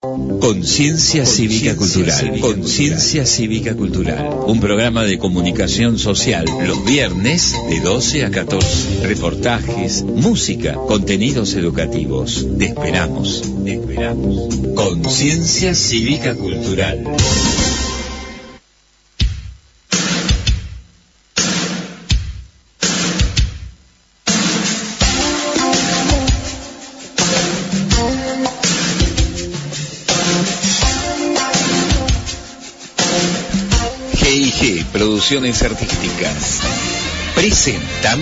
Conciencia Cívica Cultural. Conciencia Cívica Cultural. Un programa de comunicación social los viernes de 12 a 14. Reportajes, música, contenidos educativos. Te esperamos. Te esperamos. Conciencia Cívica Cultural. Artísticas presentan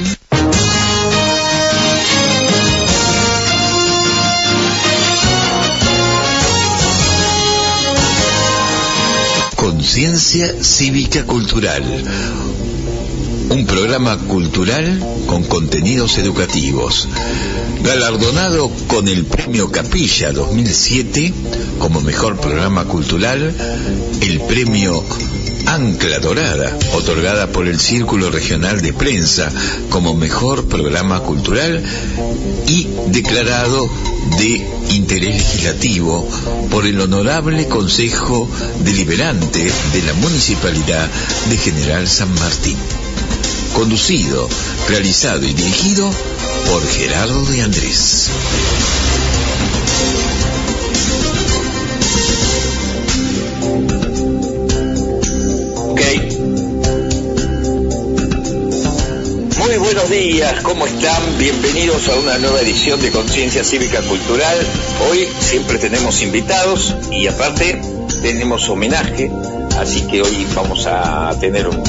Conciencia Cívica Cultural. Un programa cultural con contenidos educativos. Galardonado con el Premio Capilla 2007 como mejor programa cultural, el Premio Ancla Dorada, otorgada por el Círculo Regional de Prensa como mejor programa cultural y declarado de interés legislativo por el Honorable Consejo Deliberante de la Municipalidad de General San Martín. Conducido, realizado y dirigido por Gerardo de Andrés. Muy buenos días, ¿cómo están? Bienvenidos a una nueva edición de Conciencia Cívica Cultural. Hoy siempre tenemos invitados y aparte tenemos homenaje, así que hoy vamos a tener un-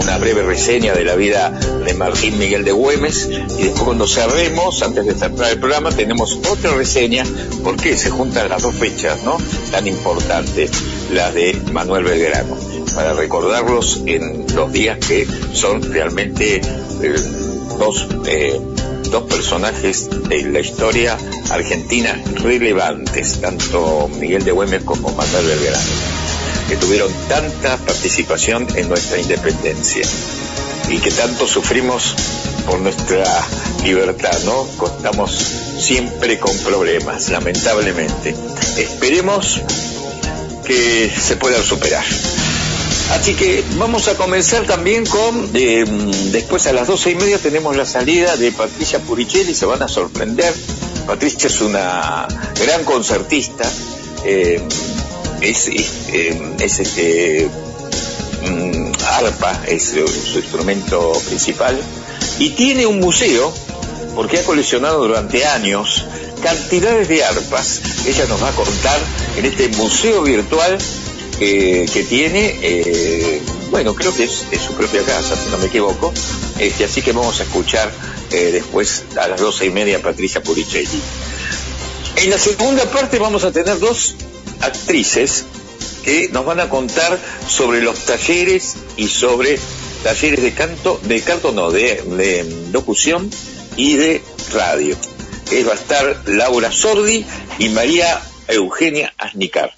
una breve reseña de la vida de Martín Miguel de Güemes y después cuando cerremos, antes de cerrar el programa, tenemos otra reseña porque se juntan las dos fechas, ¿no? Tan importantes, las de Manuel Belgrano, para recordarlos en los días que son realmente eh, dos, eh, dos personajes de la historia argentina relevantes, tanto Miguel de Güemes como Manuel Belgrano que tuvieron tanta participación en nuestra independencia y que tanto sufrimos por nuestra libertad, ¿no? Estamos siempre con problemas, lamentablemente. Esperemos que se puedan superar. Así que vamos a comenzar también con, eh, después a las doce y media tenemos la salida de Patricia Puricelli, se van a sorprender. Patricia es una gran concertista, eh, es, es, eh, es, este, mm, arpa, es su instrumento principal, y tiene un museo, porque ha coleccionado durante años cantidades de arpas. Ella nos va a contar en este museo virtual eh, que tiene, eh, bueno, creo que es, es su propia casa, si no me equivoco, este, así que vamos a escuchar eh, después a las doce y media a Patricia Puricelli. En la segunda parte vamos a tener dos actrices que nos van a contar sobre los talleres y sobre talleres de canto, de canto no, de, de locución y de radio. Que va a estar Laura Sordi y María Eugenia Asnicar.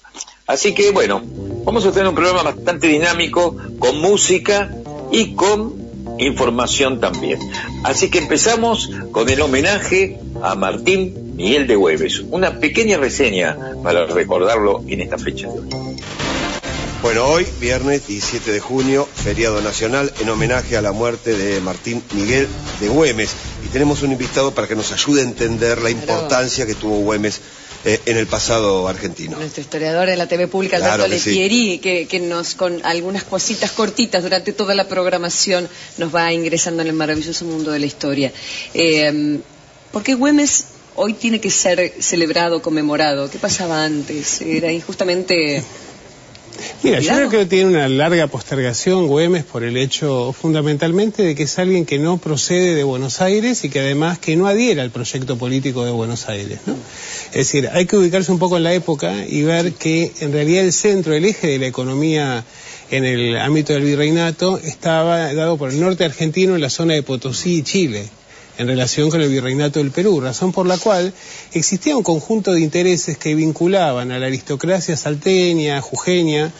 Así que bueno, vamos a tener un programa bastante dinámico, con música y con información también. Así que empezamos con el homenaje a Martín Miguel de Güemes. Una pequeña reseña para recordarlo en esta fecha de hoy. Bueno, hoy, viernes 17 de junio, feriado nacional en homenaje a la muerte de Martín Miguel de Güemes. Y tenemos un invitado para que nos ayude a entender la importancia que tuvo Güemes eh, en el pasado argentino. Nuestro historiador en la TV pública, Claro Alberto sí. Letieri, que, que nos, con algunas cositas cortitas durante toda la programación, nos va ingresando en el maravilloso mundo de la historia. Eh, ¿Por qué Güemes hoy tiene que ser celebrado, conmemorado? ¿Qué pasaba antes? Era injustamente... Mira, yo creo que tiene una larga postergación Güemes por el hecho fundamentalmente de que es alguien que no procede de Buenos Aires y que además que no adhiera al proyecto político de Buenos Aires. ¿no? Es decir, hay que ubicarse un poco en la época y ver que en realidad el centro, el eje de la economía en el ámbito del virreinato estaba dado por el norte argentino en la zona de Potosí y Chile en relación con el virreinato del Perú, razón por la cual existía un conjunto de intereses que vinculaban a la aristocracia salteña, jujeña,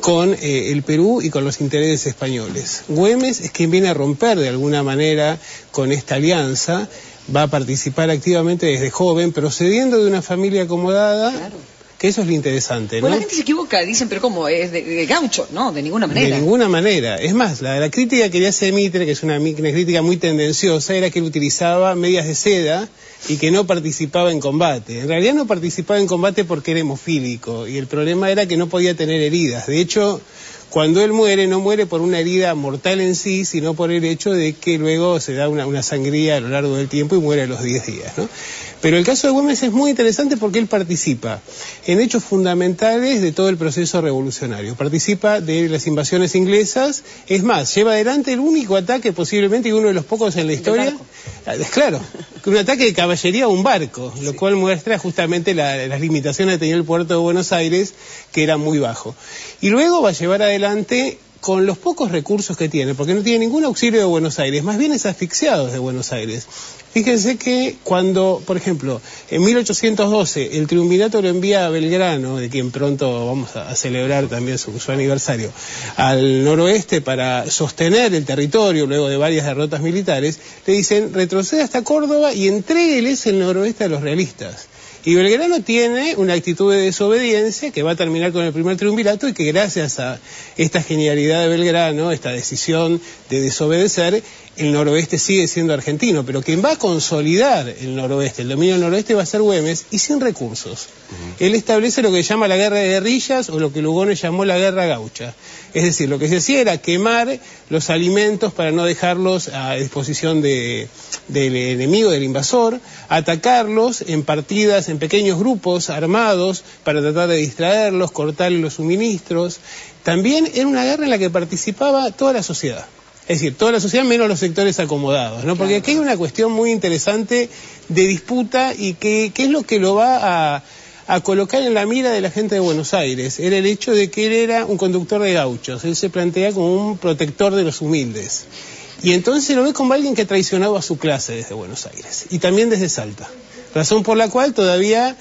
con eh, el Perú y con los intereses españoles. Güemes es quien viene a romper de alguna manera con esta alianza, va a participar activamente desde joven, procediendo de una familia acomodada. Que eso es lo interesante. ¿no? Pues la gente se equivoca, dicen, pero ¿cómo? Es de, de gaucho, no, de ninguna manera. De ninguna manera. Es más, la, la crítica que le hace Mitre, que es una, una crítica muy tendenciosa, era que él utilizaba medias de seda y que no participaba en combate. En realidad no participaba en combate porque era hemofílico y el problema era que no podía tener heridas. De hecho, cuando él muere, no muere por una herida mortal en sí, sino por el hecho de que luego se da una, una sangría a lo largo del tiempo y muere a los 10 días. ¿no? Pero el caso de Güemes es muy interesante porque él participa en hechos fundamentales de todo el proceso revolucionario. Participa de las invasiones inglesas, es más, lleva adelante el único ataque posiblemente y uno de los pocos en la historia. Ah, Claro, un ataque de caballería a un barco, lo cual muestra justamente la- las limitaciones que tenía el puerto de Buenos Aires, que era muy bajo. Y luego va a llevar adelante con los pocos recursos que tiene, porque no tiene ningún auxilio de Buenos Aires, más bien es asfixiado desde Buenos Aires. Fíjense que cuando, por ejemplo, en 1812 el triunvirato lo envía a Belgrano, de quien pronto vamos a, celebrar también su, su aniversario, al noroeste para sostener el territorio luego de varias derrotas militares, le dicen retroceda hasta Córdoba y entrégueles el noroeste a los realistas. Y Belgrano tiene una actitud de desobediencia que va a terminar con el primer triunvirato y que gracias a esta genialidad de Belgrano, esta decisión de desobedecer, el noroeste sigue siendo argentino, pero quien va a consolidar el noroeste, el dominio del noroeste va a ser Güemes y sin recursos. Él establece lo que llama la guerra de guerrillas o lo que Lugones llamó la guerra gaucha. Es decir, lo que se hacía era quemar los alimentos para no dejarlos a disposición de- del enemigo, del invasor, atacarlos en partidas, en pequeños grupos armados para tratar de distraerlos, cortarles los suministros. También era una guerra en la que participaba toda la sociedad. Es decir, toda la sociedad menos los sectores acomodados, ¿no? Porque aquí hay una cuestión muy interesante de disputa y que, que es lo que lo va a, a colocar en la mira de la gente de Buenos Aires. Era el hecho de que él era un conductor de gauchos. Él se plantea como un protector de los humildes. Y entonces lo ve como alguien que ha traicionado a su clase desde Buenos Aires y también desde Salta. Razón por la cual todavía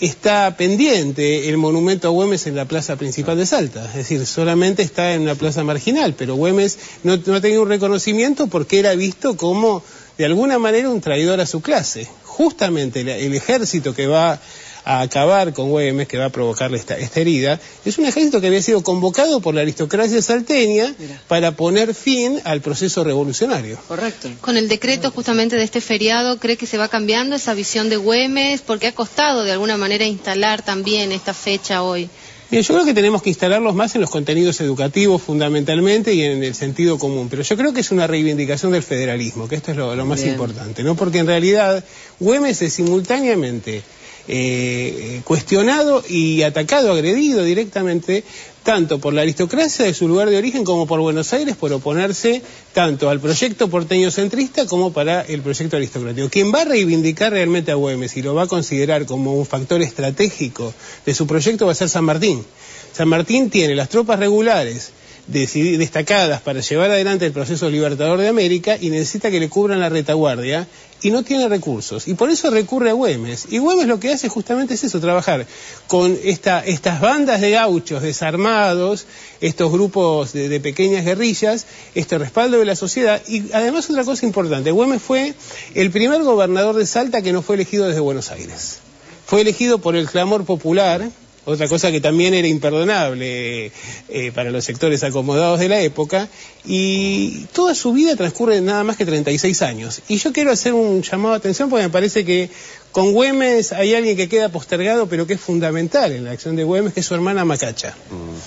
está pendiente el monumento a Güemes en la plaza principal de Salta. Es decir, solamente está en una plaza marginal, pero Güemes no, ha tenido un reconocimiento porque era visto como, de alguna manera, un traidor a su clase. Justamente el ejército que va a acabar con Güemes, que va a provocarle esta, esta herida, es un ejército que había sido convocado por la aristocracia salteña Mira. para poner fin al proceso revolucionario. Correcto. Con el decreto justamente de este feriado, ¿cree que se va cambiando esa visión de Güemes? Porque ha costado de alguna manera instalar también esta fecha hoy. Mira, yo creo que tenemos que instalarlos más en los contenidos educativos fundamentalmente y en el sentido común, pero yo creo que es una reivindicación del federalismo, que esto es lo, lo más Bien. importante, ¿no? Porque en realidad Güemes es simultáneamente eh, cuestionado y atacado, agredido directamente, tanto por la aristocracia de su lugar de origen como por Buenos Aires por oponerse tanto al proyecto porteño centrista como para el proyecto aristocrático. Quien va a reivindicar realmente a Güemes y lo va a considerar como un factor estratégico de su proyecto va a ser San Martín. San Martín tiene las tropas regulares destacadas para llevar adelante el proceso libertador de América y necesita que le cubran la retaguardia y no tiene recursos. Y por eso recurre a Güemes. Y Güemes lo que hace justamente es eso, trabajar con esta, estas bandas de gauchos desarmados, estos grupos de, de pequeñas guerrillas, este respaldo de la sociedad. Y además otra cosa importante, Güemes fue el primer gobernador de Salta que no fue elegido desde Buenos Aires. Fue elegido por el clamor popular, otra cosa que también era imperdonable eh, para los sectores acomodados de la época, y toda su vida transcurre en nada más que 36 años. Y yo quiero hacer un llamado de atención porque me parece que con Güemes hay alguien que queda postergado, pero que es fundamental en la acción de Güemes, que es su hermana Macacha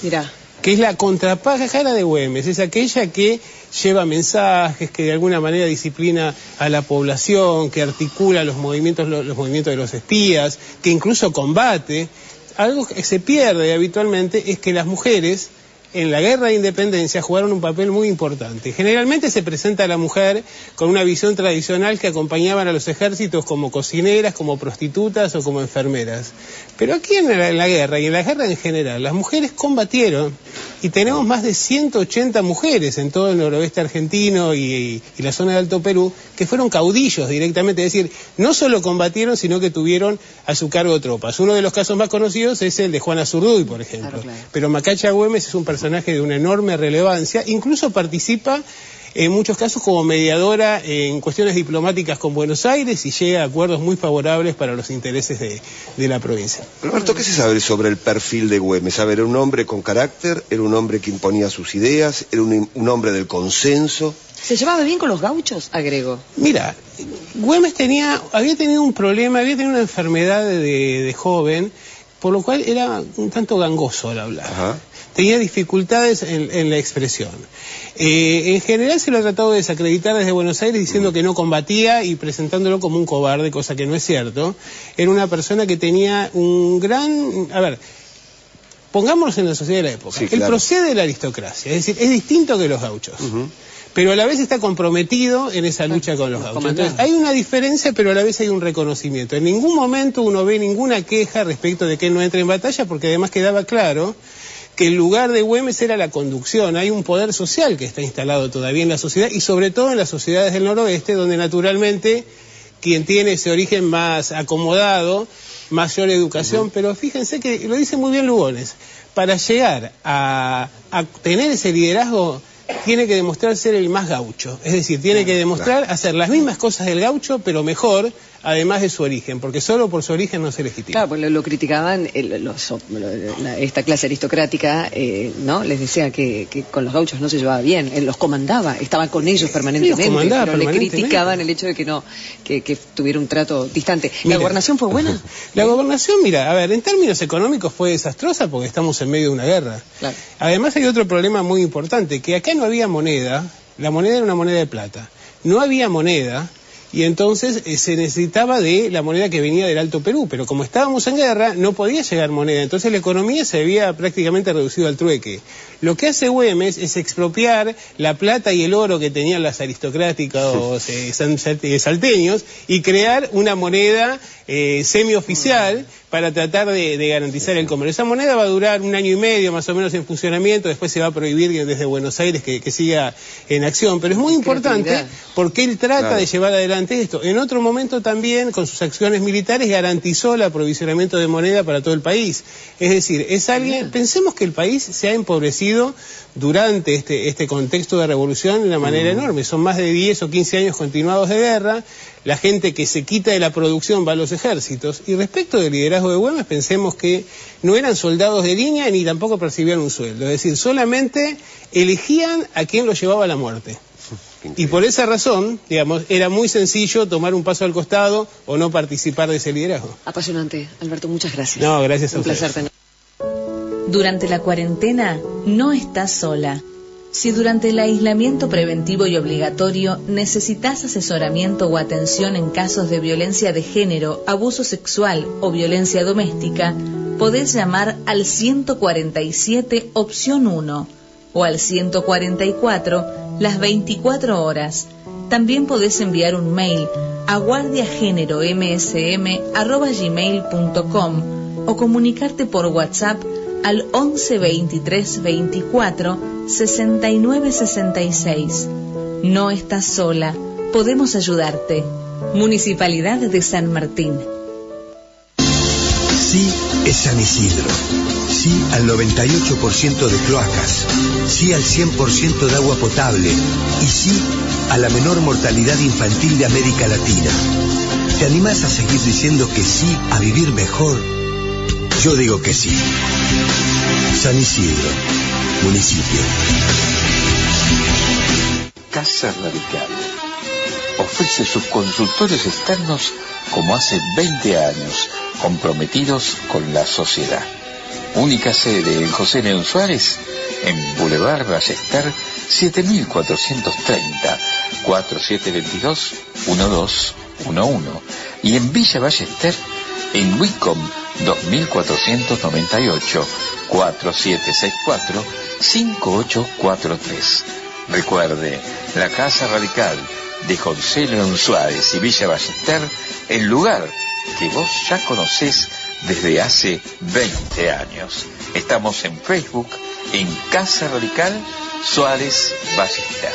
Mirá. que es la contrapájara de Güemes, es aquella que lleva mensajes, que de alguna manera disciplina a la población, que articula los movimientos, los, los movimientos de los espías, que incluso combate. Algo que se pierde habitualmente es que las mujeres en la guerra de independencia jugaron un papel muy importante. Generalmente se presenta a la mujer con una visión tradicional que acompañaban a los ejércitos como cocineras, como prostitutas o como enfermeras. Pero aquí en la, en la guerra y en la guerra en general, las mujeres combatieron y tenemos más de 180 mujeres en todo el noroeste argentino y, y la zona de Alto Perú que fueron caudillos directamente, es decir, no solo combatieron, sino que tuvieron a su cargo tropas. Uno de los casos más conocidos es el de Juana Zurduy, por ejemplo. Claro, claro. Pero Macacha Güemes es un personaje de una enorme relevancia, incluso participa en muchos casos como mediadora en cuestiones diplomáticas con Buenos Aires y llega a acuerdos muy favorables para los intereses de, la provincia. Alberto, ¿qué se sabe sobre el perfil de Güemes? A ver, ¿era un hombre con carácter? ¿Era un hombre que imponía sus ideas? ¿Era un, hombre del consenso? ¿Se llevaba bien con los gauchos? Agregó. Mira, Güemes tenía, había tenido un problema, había tenido una enfermedad de, joven, por lo cual era un tanto gangoso al hablar. Tenía dificultades en, la expresión. Eh, en general se lo ha tratado de desacreditar desde Buenos Aires diciendo que no combatía y presentándolo como un cobarde, cosa que no es cierto. Era una persona que tenía un gran... A ver, pongámonos en la sociedad de la época. Él procede de la aristocracia, es decir, es distinto que los gauchos pero a la vez está comprometido en esa lucha con los gauchos. Entonces, hay una diferencia, pero a la vez hay un reconocimiento. En ningún momento uno ve ninguna queja respecto de que él no entre en batalla, porque además quedaba claro que el lugar de Güemes era la conducción. Hay un poder social que está instalado todavía en la sociedad y sobre todo en las sociedades del noroeste, donde naturalmente quien tiene ese origen más acomodado, mayor educación, pero fíjense que lo dice muy bien Lugones, para llegar a, a tener ese liderazgo tiene que demostrar ser el más gaucho. Es decir, tiene que demostrar hacer las mismas cosas del gaucho, pero mejor, además de su origen, porque solo por su origen no se legitima. Claro, pues lo, criticaban esta clase aristocrática, eh, ¿no? Les decía que, con los gauchos no se llevaba bien, él los comandaba, estaba con ellos permanentemente, pero le criticaban el hecho de que no, que, tuviera un trato distante. ¿La gobernación fue buena? La gobernación, mira, a ver, en términos económicos fue desastrosa porque estamos en medio de una guerra. Además hay otro problema muy importante, que acá no había moneda, la moneda era una moneda de plata. No había moneda y entonces eh, se necesitaba de la moneda que venía del Alto Perú, pero como estábamos en guerra no podía llegar moneda, entonces la economía se había prácticamente reducido al trueque. Lo que hace Güemes es expropiar la plata y el oro que tenían las aristocráticos eh, eh, salteños y crear una moneda eh, semioficial para tratar de, garantizar el comercio. Esa moneda va a durar un año y medio más o menos en funcionamiento, después se va a prohibir desde Buenos Aires que, siga en acción, pero es muy importante porque él trata de llevar adelante esto. En otro momento también, con sus acciones militares, garantizó el aprovisionamiento de moneda para todo el país. Es decir, es alguien, pensemos que el país se ha empobrecido durante este, este contexto de revolución de una manera enorme. Son más de 10 o 15 años continuados de guerra, la gente que se quita de la producción va a los ejércitos. Y respecto del liderazgo de Güemes, pensemos que no eran soldados de línea ni tampoco percibían un sueldo. Es decir, solamente elegían a quien los llevaba a la muerte. Y por esa razón, digamos, era muy sencillo tomar un paso al costado o no participar de ese liderazgo. Apasionante. Alberto, muchas gracias. No, gracias a Un placer Durante la cuarentena no estás sola. Si durante el aislamiento preventivo y obligatorio necesitas asesoramiento o atención en casos de violencia de género, abuso sexual o violencia doméstica, podés llamar al 147 opción 1 o al 144 las 24 horas. También podés enviar un mail a guardiagéneromsm.gmail.com o comunicarte por WhatsApp al 11 23 24 69 66. No estás sola, podemos ayudarte. Municipalidad de San Martín. Sí es San Isidro. Sí al 98% de cloacas. Sí al 100% de agua potable. Y sí a la menor mortalidad infantil de América Latina. ¿Te animás a seguir diciendo que sí a vivir mejor? Yo digo que sí. San Isidro, municipio. Casa Radical. Ofrece sus consultores externos como hace 20 años, comprometidos con la sociedad. Única sede en José León Suárez, en Boulevard Ballester 7430, 4722-1211. Y en Villa Ballester, en Wicom 2498 4764 5843. Recuerde, la Casa Radical de José León Suárez y Villa Ballester, el lugar que vos ya conocés desde hace 20 años. Estamos en Facebook en Casa Radical Suárez Ballester.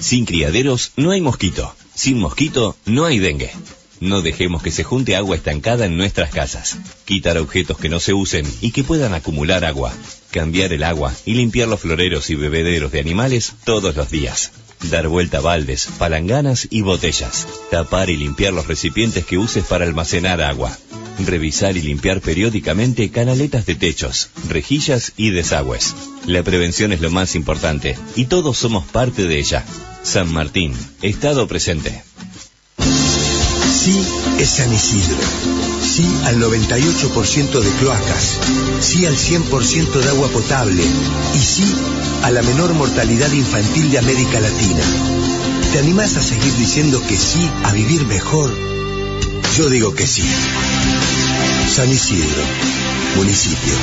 Sin criaderos no hay mosquito. Sin mosquito no hay dengue. No dejemos que se junte agua estancada en nuestras casas. Quitar objetos que no se usen y que puedan acumular agua. Cambiar el agua y limpiar los floreros y bebederos de animales todos los días. Dar vuelta a baldes, palanganas y botellas. Tapar y limpiar los recipientes que uses para almacenar agua. Revisar y limpiar periódicamente canaletas de techos, rejillas y desagües. La prevención es lo más importante y todos somos parte de ella. San Martín, Estado presente. Sí es San Isidro. Sí al 98% de cloacas. Sí al 100% de agua potable. Y sí a la menor mortalidad infantil de América Latina. ¿Te animás a seguir diciendo que sí a vivir mejor? Yo digo que sí. San Isidro, municipio.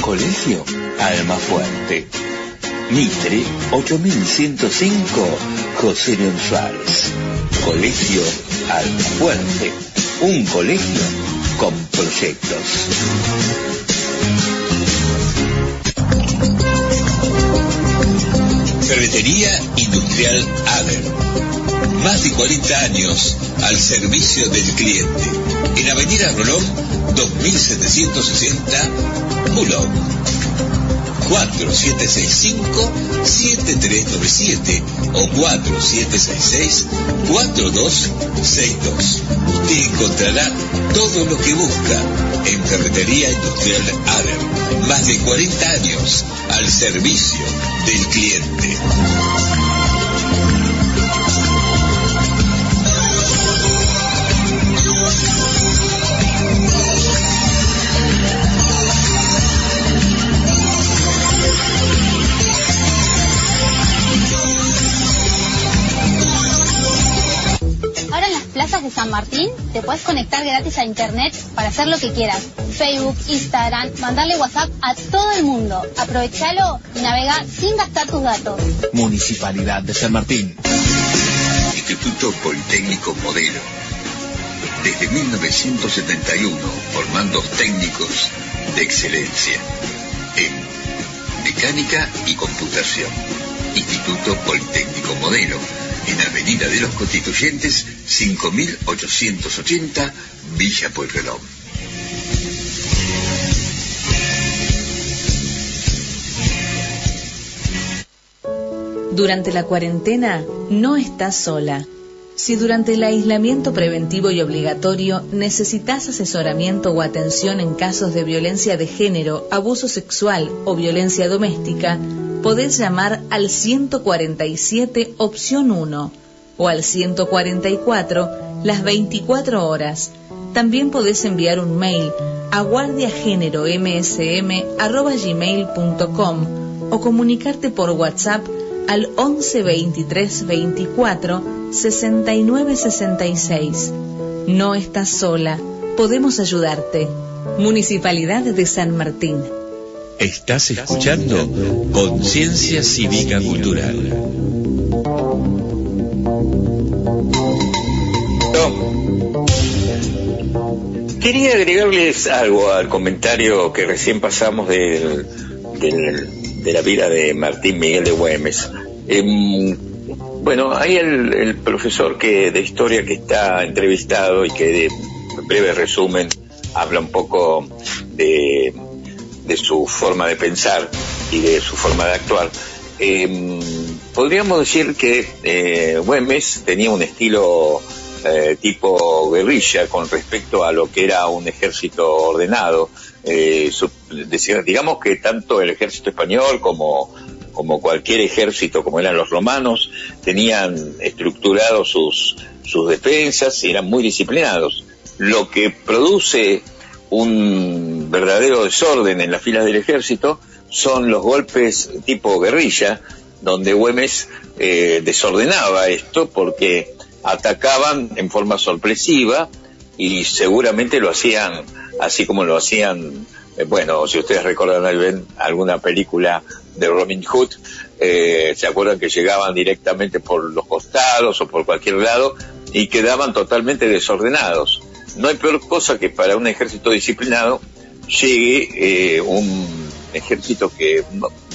Colegio Almafuerte. Mitre 8105 José León Suárez. Colegio Almafuerte. Un colegio con proyectos. Ferretería Industrial Ader. Más de 40 años al servicio del cliente. En Avenida Rolón, 2760, Bulón. 4765-7397 o 4766-4262. Usted encontrará todo lo que busca en Ferretería Industrial Ader. Más de 40 años al servicio del cliente. Martín te puedes conectar gratis a internet para hacer lo que quieras. Facebook, Instagram, mandarle WhatsApp a todo el mundo. Aprovechalo y navega sin gastar tus datos. Municipalidad de San Martín. Instituto Politécnico Modelo. Desde 1971, formando técnicos de excelencia en mecánica y computación. Instituto Politécnico Modelo, en Avenida de los Constituyentes, 5880, Villa Pueyrredón. Durante la cuarentena no estás sola. Si durante el aislamiento preventivo y obligatorio necesitas asesoramiento o atención en casos de violencia de género, abuso sexual o violencia doméstica, podés llamar al 147 opción 1 o al 144 las 24 horas. También podés enviar un mail a guardiagéneromsm.gmail.com o comunicarte por WhatsApp al 11 23 24 69 66. No estás sola, podemos ayudarte. Municipalidad de San Martín. Estás escuchando Conciencia Cívica Cultural. Quería agregarles algo al comentario que recién pasamos de la vida de Martín Miguel de Güemes. Em, bueno, hay el, el profesor que de historia que está entrevistado y que de breve resumen habla un poco de, de su forma de pensar y de su forma de actuar. Em, podríamos decir que eh, Güemes tenía un estilo eh, tipo guerrilla con respecto a lo que era un ejército ordenado. Eh, su- digamos que tanto el ejército español como, como cualquier ejército, como eran los romanos, tenían estructurados sus, sus defensas y eran muy disciplinados. Lo que produce un verdadero desorden en las filas del ejército son los golpes tipo guerrilla, donde Güemes eh, desordenaba esto porque atacaban en forma sorpresiva y seguramente lo hacían así como lo hacían, eh, bueno, si ustedes recuerdan alguna película de Robin Hood, eh, se acuerdan que llegaban directamente por los costados o por cualquier lado y quedaban totalmente desordenados. No hay peor cosa que para un ejército disciplinado llegue eh, un ejército que,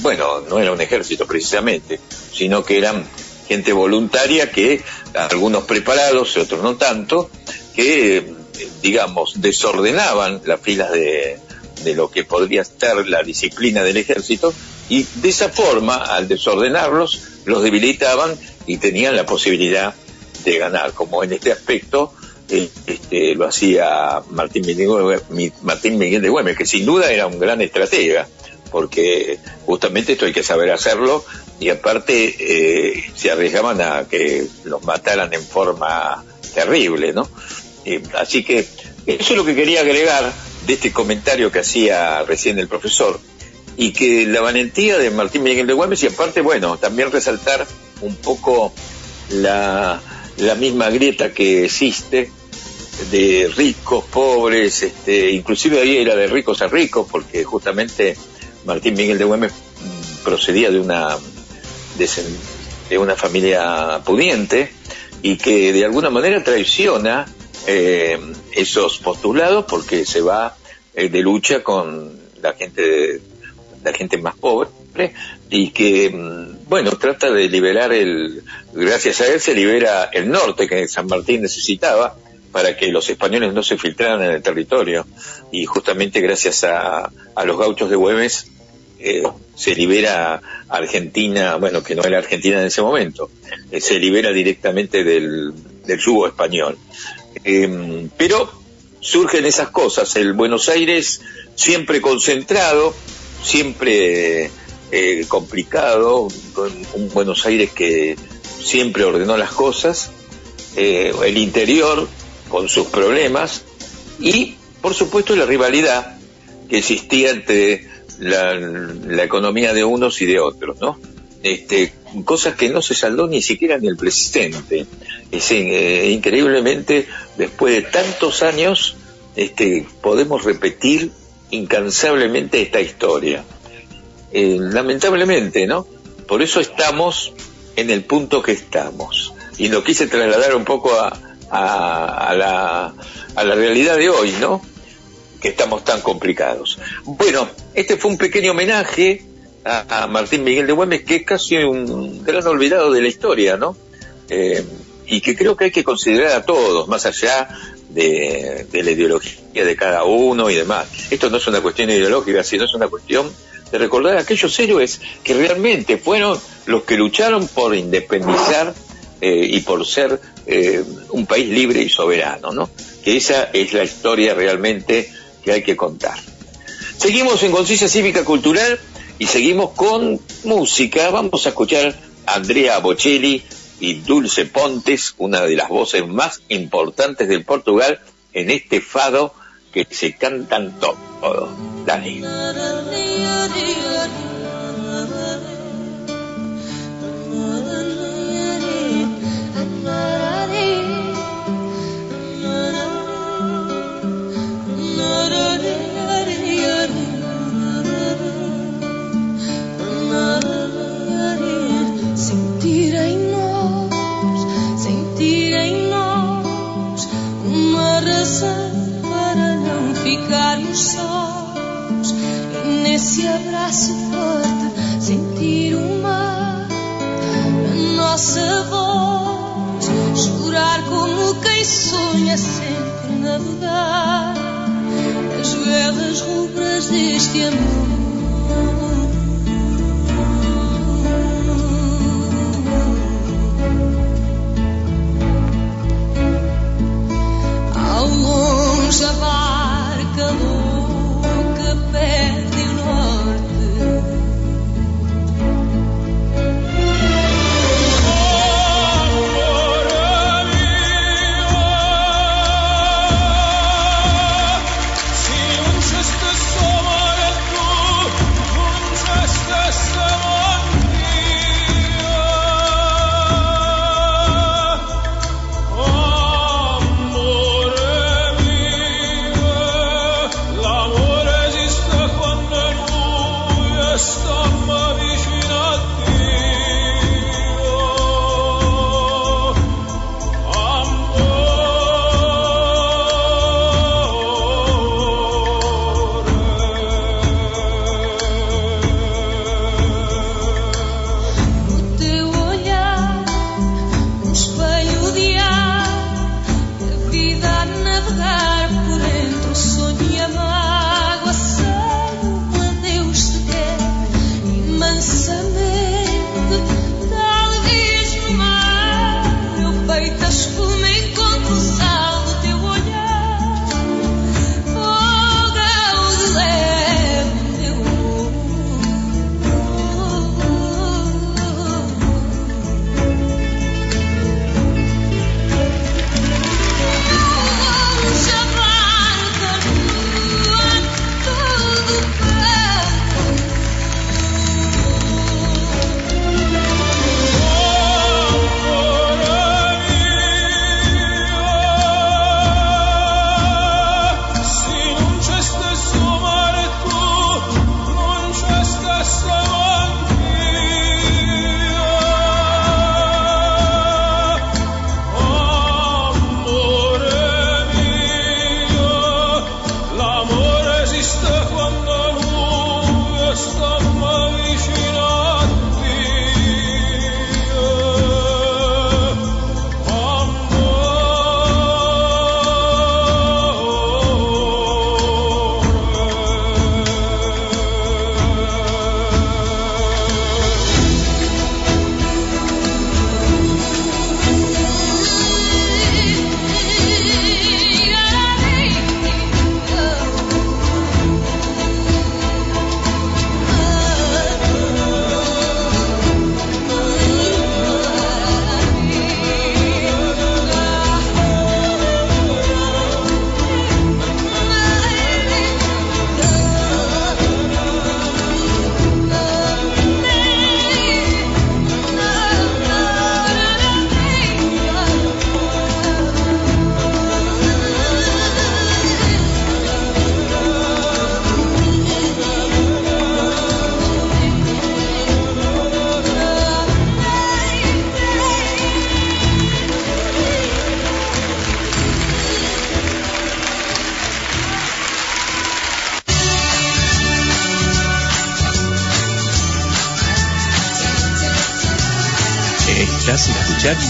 bueno, no era un ejército precisamente, sino que eran gente voluntaria que, algunos preparados otros no tanto, que, digamos, desordenaban las filas de, de lo que podría estar la disciplina del ejército y de esa forma, al desordenarlos, los debilitaban y tenían la posibilidad de ganar, como en este aspecto eh, este, lo hacía Martín Miguel de Güemes, que sin duda era un gran estratega, porque justamente esto hay que saber hacerlo y aparte eh, se arriesgaban a que los mataran en forma terrible, ¿no? Eh, así que eso es lo que quería agregar de este comentario que hacía recién el profesor y que la valentía de Martín Miguel de Güemes y aparte, bueno, también resaltar un poco la, la misma grieta que existe de ricos, pobres, este, inclusive ahí era de ricos a ricos, porque justamente Martín Miguel de Güemes procedía de una, de, una familia pudiente y que de alguna manera traiciona eh, esos postulados porque se va eh, de lucha con la gente, la gente más pobre y que, mm, bueno, trata de liberar el, gracias a él se libera el norte que San Martín necesitaba para que los españoles no se filtraran en el territorio. Y justamente gracias a, a los gauchos de Güemes eh, se libera Argentina, bueno, que no era Argentina en ese momento, eh, se libera directamente del, del yugo español. Em, pero surgen esas cosas, el Buenos Aires siempre concentrado, siempre eh, complicado, un Buenos Aires que siempre ordenó las cosas, el interior con sus problemas y, por supuesto, la rivalidad que existía entre la, economía de unos y de otros, ¿no? Este, cosas que no se saldó ni siquiera en el presente. Es, eh, increíblemente, después de tantos años, este, podemos repetir incansablemente esta historia. Eh, lamentablemente, ¿no? Por eso estamos en el punto que estamos. Y lo quise trasladar un poco a, a, la, a la realidad de hoy, ¿no? Que estamos tan complicados. Bueno, este fue un pequeño homenaje a, Martín Miguel de Güemes, que es casi un gran olvidado de la historia, ¿no? Eh, y que creo que hay que considerar a todos, más allá de, de, la ideología de cada uno y demás. Esto no es una cuestión ideológica, sino es una cuestión de recordar a aquellos héroes que realmente fueron los que lucharon por independizar eh, y por ser eh, un país libre y soberano, ¿no? Que esa es la historia realmente que hay que contar. Seguimos en Conciencia Cívica Cultural y seguimos con música. Vamos a escuchar a Andrea Bocelli y Dulce Pontes, una de las voces más importantes del Portugal en este fado que se cantan todos. Dale. Para não ficarmos sós. E nesse abraço forte, sentir o mar, a nossa voz, chorar como quem sonha sempre navegar as guerras rubras deste amor. pluja barca que pé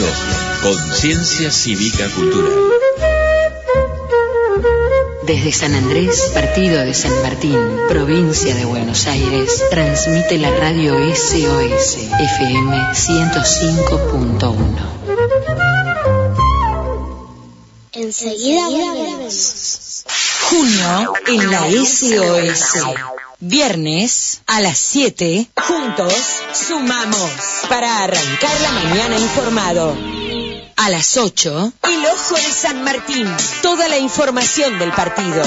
escuchando Conciencia Cívica Cultural. Desde San Andrés, partido de San Martín, provincia de Buenos Aires, transmite la radio SOS FM 105.1. Enseguida volvemos. Junio en la SOS. Viernes a las 7, juntos sumamos para arrancar la mañana informado. A las 8, el ojo de San Martín. Toda la información del partido.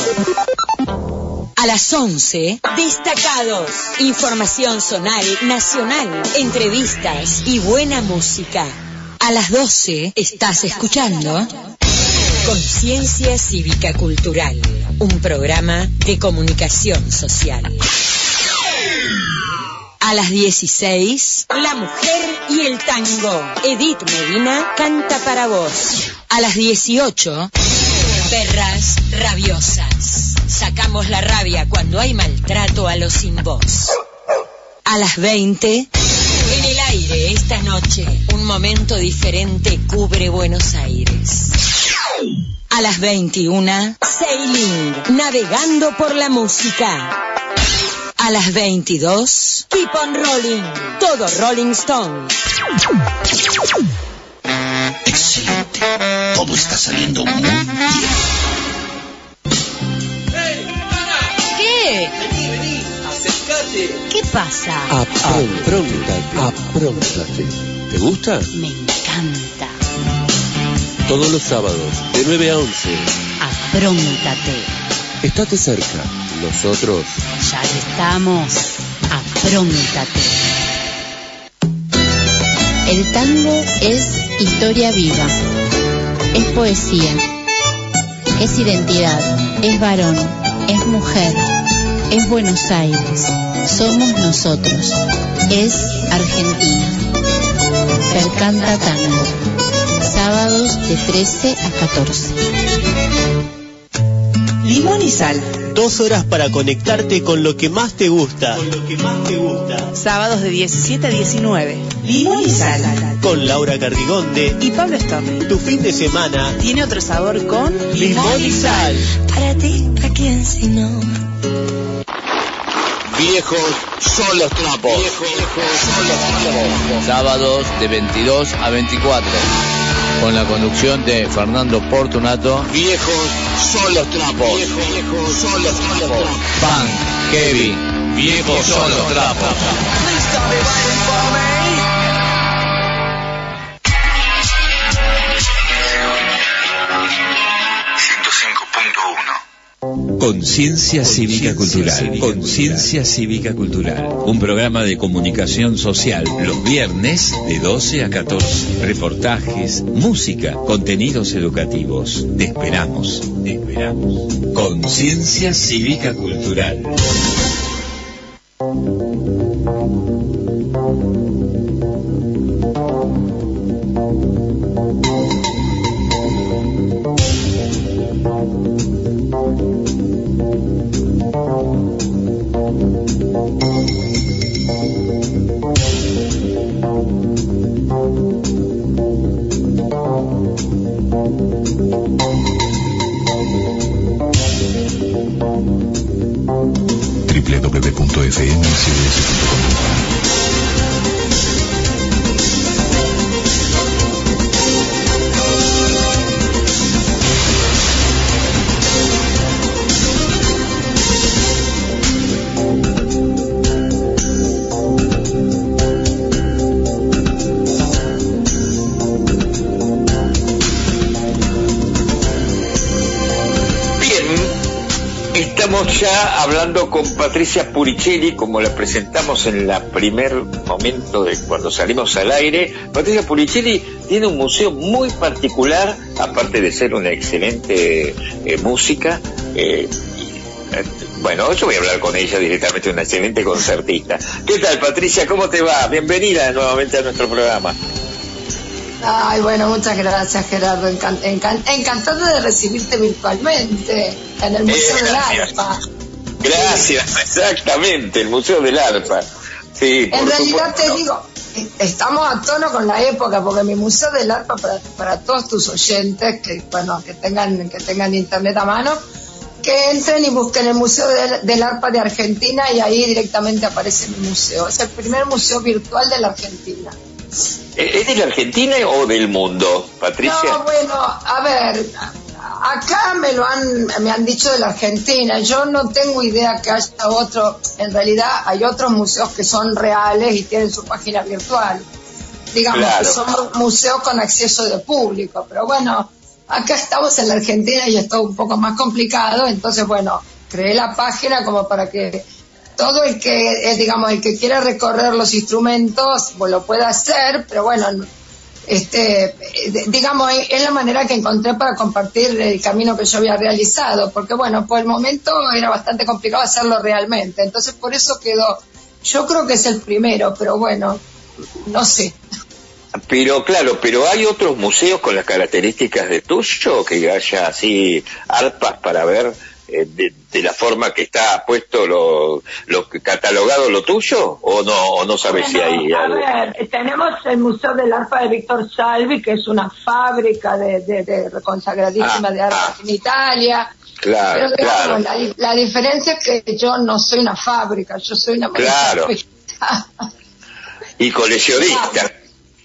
A las 11, destacados. Información zonal, nacional, entrevistas y buena música. A las 12, estás escuchando Conciencia Cívica Cultural, un programa de comunicación social. A las 16, La Mujer y el Tango. Edith Medina canta para vos. A las 18, Perras Rabiosas. Sacamos la rabia cuando hay maltrato a los sin voz. A las 20, en el aire esta noche, un momento diferente cubre Buenos Aires. A las 21, Sailing, navegando por la música. A las 22, Keep on Rolling, todo Rolling Stone. Excelente. Todo está saliendo muy bien. ¿Qué? Vení, vení, acércate. ¿Qué pasa? Apróntate, apróntate. ¿Te gusta? Me encanta. Todos los sábados, de 9 a 11. Apróntate. Estate cerca. Nosotros Ya estamos. Apróntate. El tango es historia viva, es poesía, es identidad, es varón, es mujer, es Buenos Aires, somos nosotros, es Argentina. Percanta Tango, sábados de 13 a 14. Limón y sal. Dos horas para conectarte con lo que más te gusta. Con lo que más te gusta. Sábados de 17 a 19. Limón y sal. Con Laura Cardigonde. Y Pablo Storni. Tu fin de semana. Tiene otro sabor con Limón y sal. Para ti, ¿a quién si no? Viejos son los trapos. Viejos son los trapos. Sábados de 22 a 24. Con la conducción de Fernando Portunato. Viejos son los trapos. Viejos son los trapos. Pan, Kevin. Viejos son los trapos. Conciencia Cívica Cultural. Conciencia Cívica Cultural. Un programa de comunicación social los viernes de 12 a 14. Reportajes, música, contenidos educativos. Te esperamos. Te esperamos. Conciencia Cívica Cultural. www.fmcs.com ya hablando con Patricia Puricelli, como la presentamos en la primer momento de cuando salimos al aire. Patricia Puricelli tiene un museo muy particular, aparte de ser una excelente eh, música. eh, eh, bueno, yo voy a hablar con ella directamente, una excelente concertista. ¿Qué tal, Patricia? ¿Cómo te va? Bienvenida nuevamente a nuestro programa. Ay, bueno, muchas gracias, Gerardo. Encan- encan- encantado de recibirte virtualmente en el Museo Eh, del. Arpa. Gracias, exactamente, el Museo del Arpa. Sí, En realidad supuesto. te digo, estamos a tono con la época, porque mi Museo del Arpa, para, para todos tus oyentes que, bueno, que, tengan, que tengan internet a mano, que entren y busquen el Museo del, del Arpa de Argentina y ahí directamente aparece mi museo. Es el primer museo virtual de la Argentina. ¿Es de la Argentina o del mundo, Patricia? No, bueno, a ver, acá me lo han, me han dicho de la Argentina. Yo no tengo idea que haya otro. En realidad hay otros museos que son reales y tienen su página virtual. Digamos que son museos con acceso de público. Pero bueno, acá estamos en la Argentina y es todo un poco más complicado. Entonces, bueno, creé la página como para que todo el que, eh, digamos, el que quiera recorrer los instrumentos, pues lo pueda hacer, pero bueno, este, digamos, es la manera que encontré para compartir el camino que yo había realizado, porque bueno, por el momento era bastante complicado hacerlo realmente, entonces por eso quedó, yo creo que es el primero, pero bueno, no sé. Pero claro, pero hay otros museos con las características de tuyo, que haya así arpas para ver eh, de, la forma que está puesto lo, lo catalogado lo tuyo o no o no sabes si hay a ver tenemos el museo del arpa de Víctor Salvi que es una fábrica de, de, consagradísima de arpa ah, en Italia. Claro, claro. La, diferencia es que yo no soy una fábrica yo soy una claro. y coleccionista.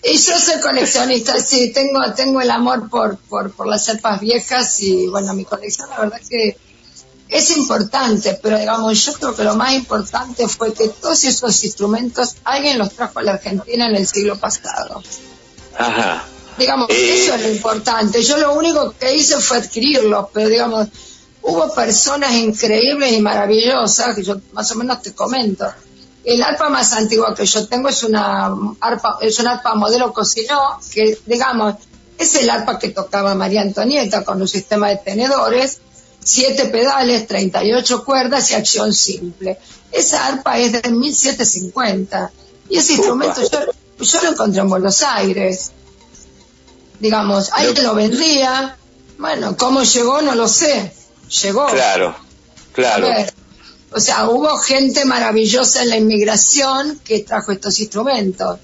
Y yo soy coleccionista, sí, tengo, tengo el amor por, por, por las arpas viejas y bueno, mi colección la verdad que es importante, pero digamos, yo creo que lo más importante fue que todos esos instrumentos alguien los trajo a la Argentina en el siglo pasado. Ajá. Digamos, Eh. eso es lo importante. Yo lo único que hice fue adquirirlos, pero digamos, hubo personas increíbles y maravillosas, que yo más o menos te comento. El arpa más antigua que yo tengo es una arpa, es una arpa modelo Cosinó, que digamos, es el arpa que tocaba María Antonieta con un sistema de tenedores, siete pedales, 38 cuerdas y acción simple. Esa arpa es de 1750 y ese instrumento yo, yo lo encontré en Buenos Aires. Digamos, te lo vendría. Bueno, ¿cómo llegó? No lo sé. Llegó. Claro, claro. Ver, o sea, hubo gente maravillosa en la inmigración que trajo estos instrumentos.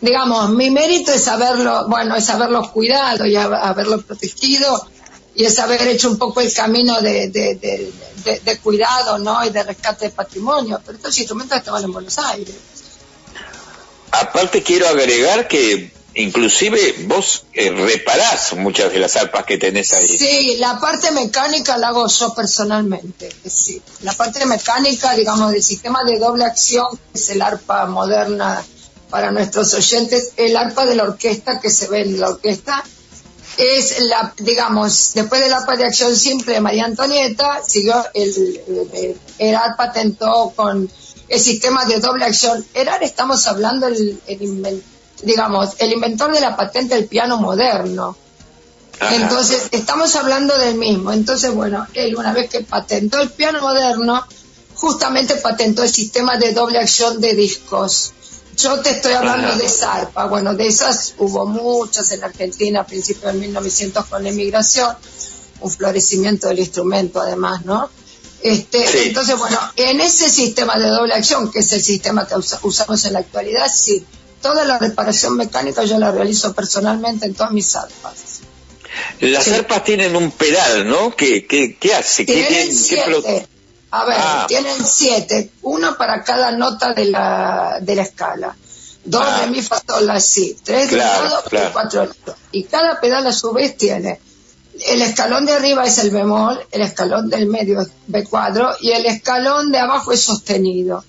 Digamos, mi mérito es haberlo, bueno, es haberlos cuidado y hab- haberlos protegido y es haber hecho un poco el camino de, de, de- cuidado, ¿no? Y de rescate de patrimonio. Pero estos instrumentos estaban en Buenos Aires. Aparte quiero agregar que inclusive vos eh, reparás muchas de las arpas que tenés ahí. Sí, la parte mecánica la hago yo personalmente. Sí. La parte mecánica, digamos, del sistema de doble acción, que es el arpa moderna para nuestros oyentes, el arpa de la orquesta que se ve en la orquesta, es la, digamos, después de acción simple de María Antonieta, siguió el, el, patentó con el sistema de doble acción. Erar estamos hablando el, digamos, el inventor de la patente del piano moderno. Entonces, estamos hablando del mismo. Entonces, bueno, él una vez que patentó el piano moderno, justamente patentó el sistema de doble acción de discos. Yo te estoy hablando de Zarpa. Bueno, de esas hubo muchas en Argentina a principios de 1900 con la inmigración, un florecimiento del instrumento además, ¿no? Este, Entonces, bueno, en ese sistema de doble acción, que es el sistema que usa- usamos en la actualidad, sí, toda la reparación mecánica yo la realizo personalmente en todas mis arpas. Las arpas tienen un pedal, ¿no? ¿Qué, qué, qué hace? ¿Qué, Tienen qué- siete. A ver, Ah. tienen siete, uno para cada nota de la, de la escala. Dos Ah. de mi fa sol la si, tres de lado claro. y cuatro del otro. Y cada pedal a su vez tiene el escalón de arriba es el bemol, el escalón del medio es B cuadro y el escalón de abajo es sostenido.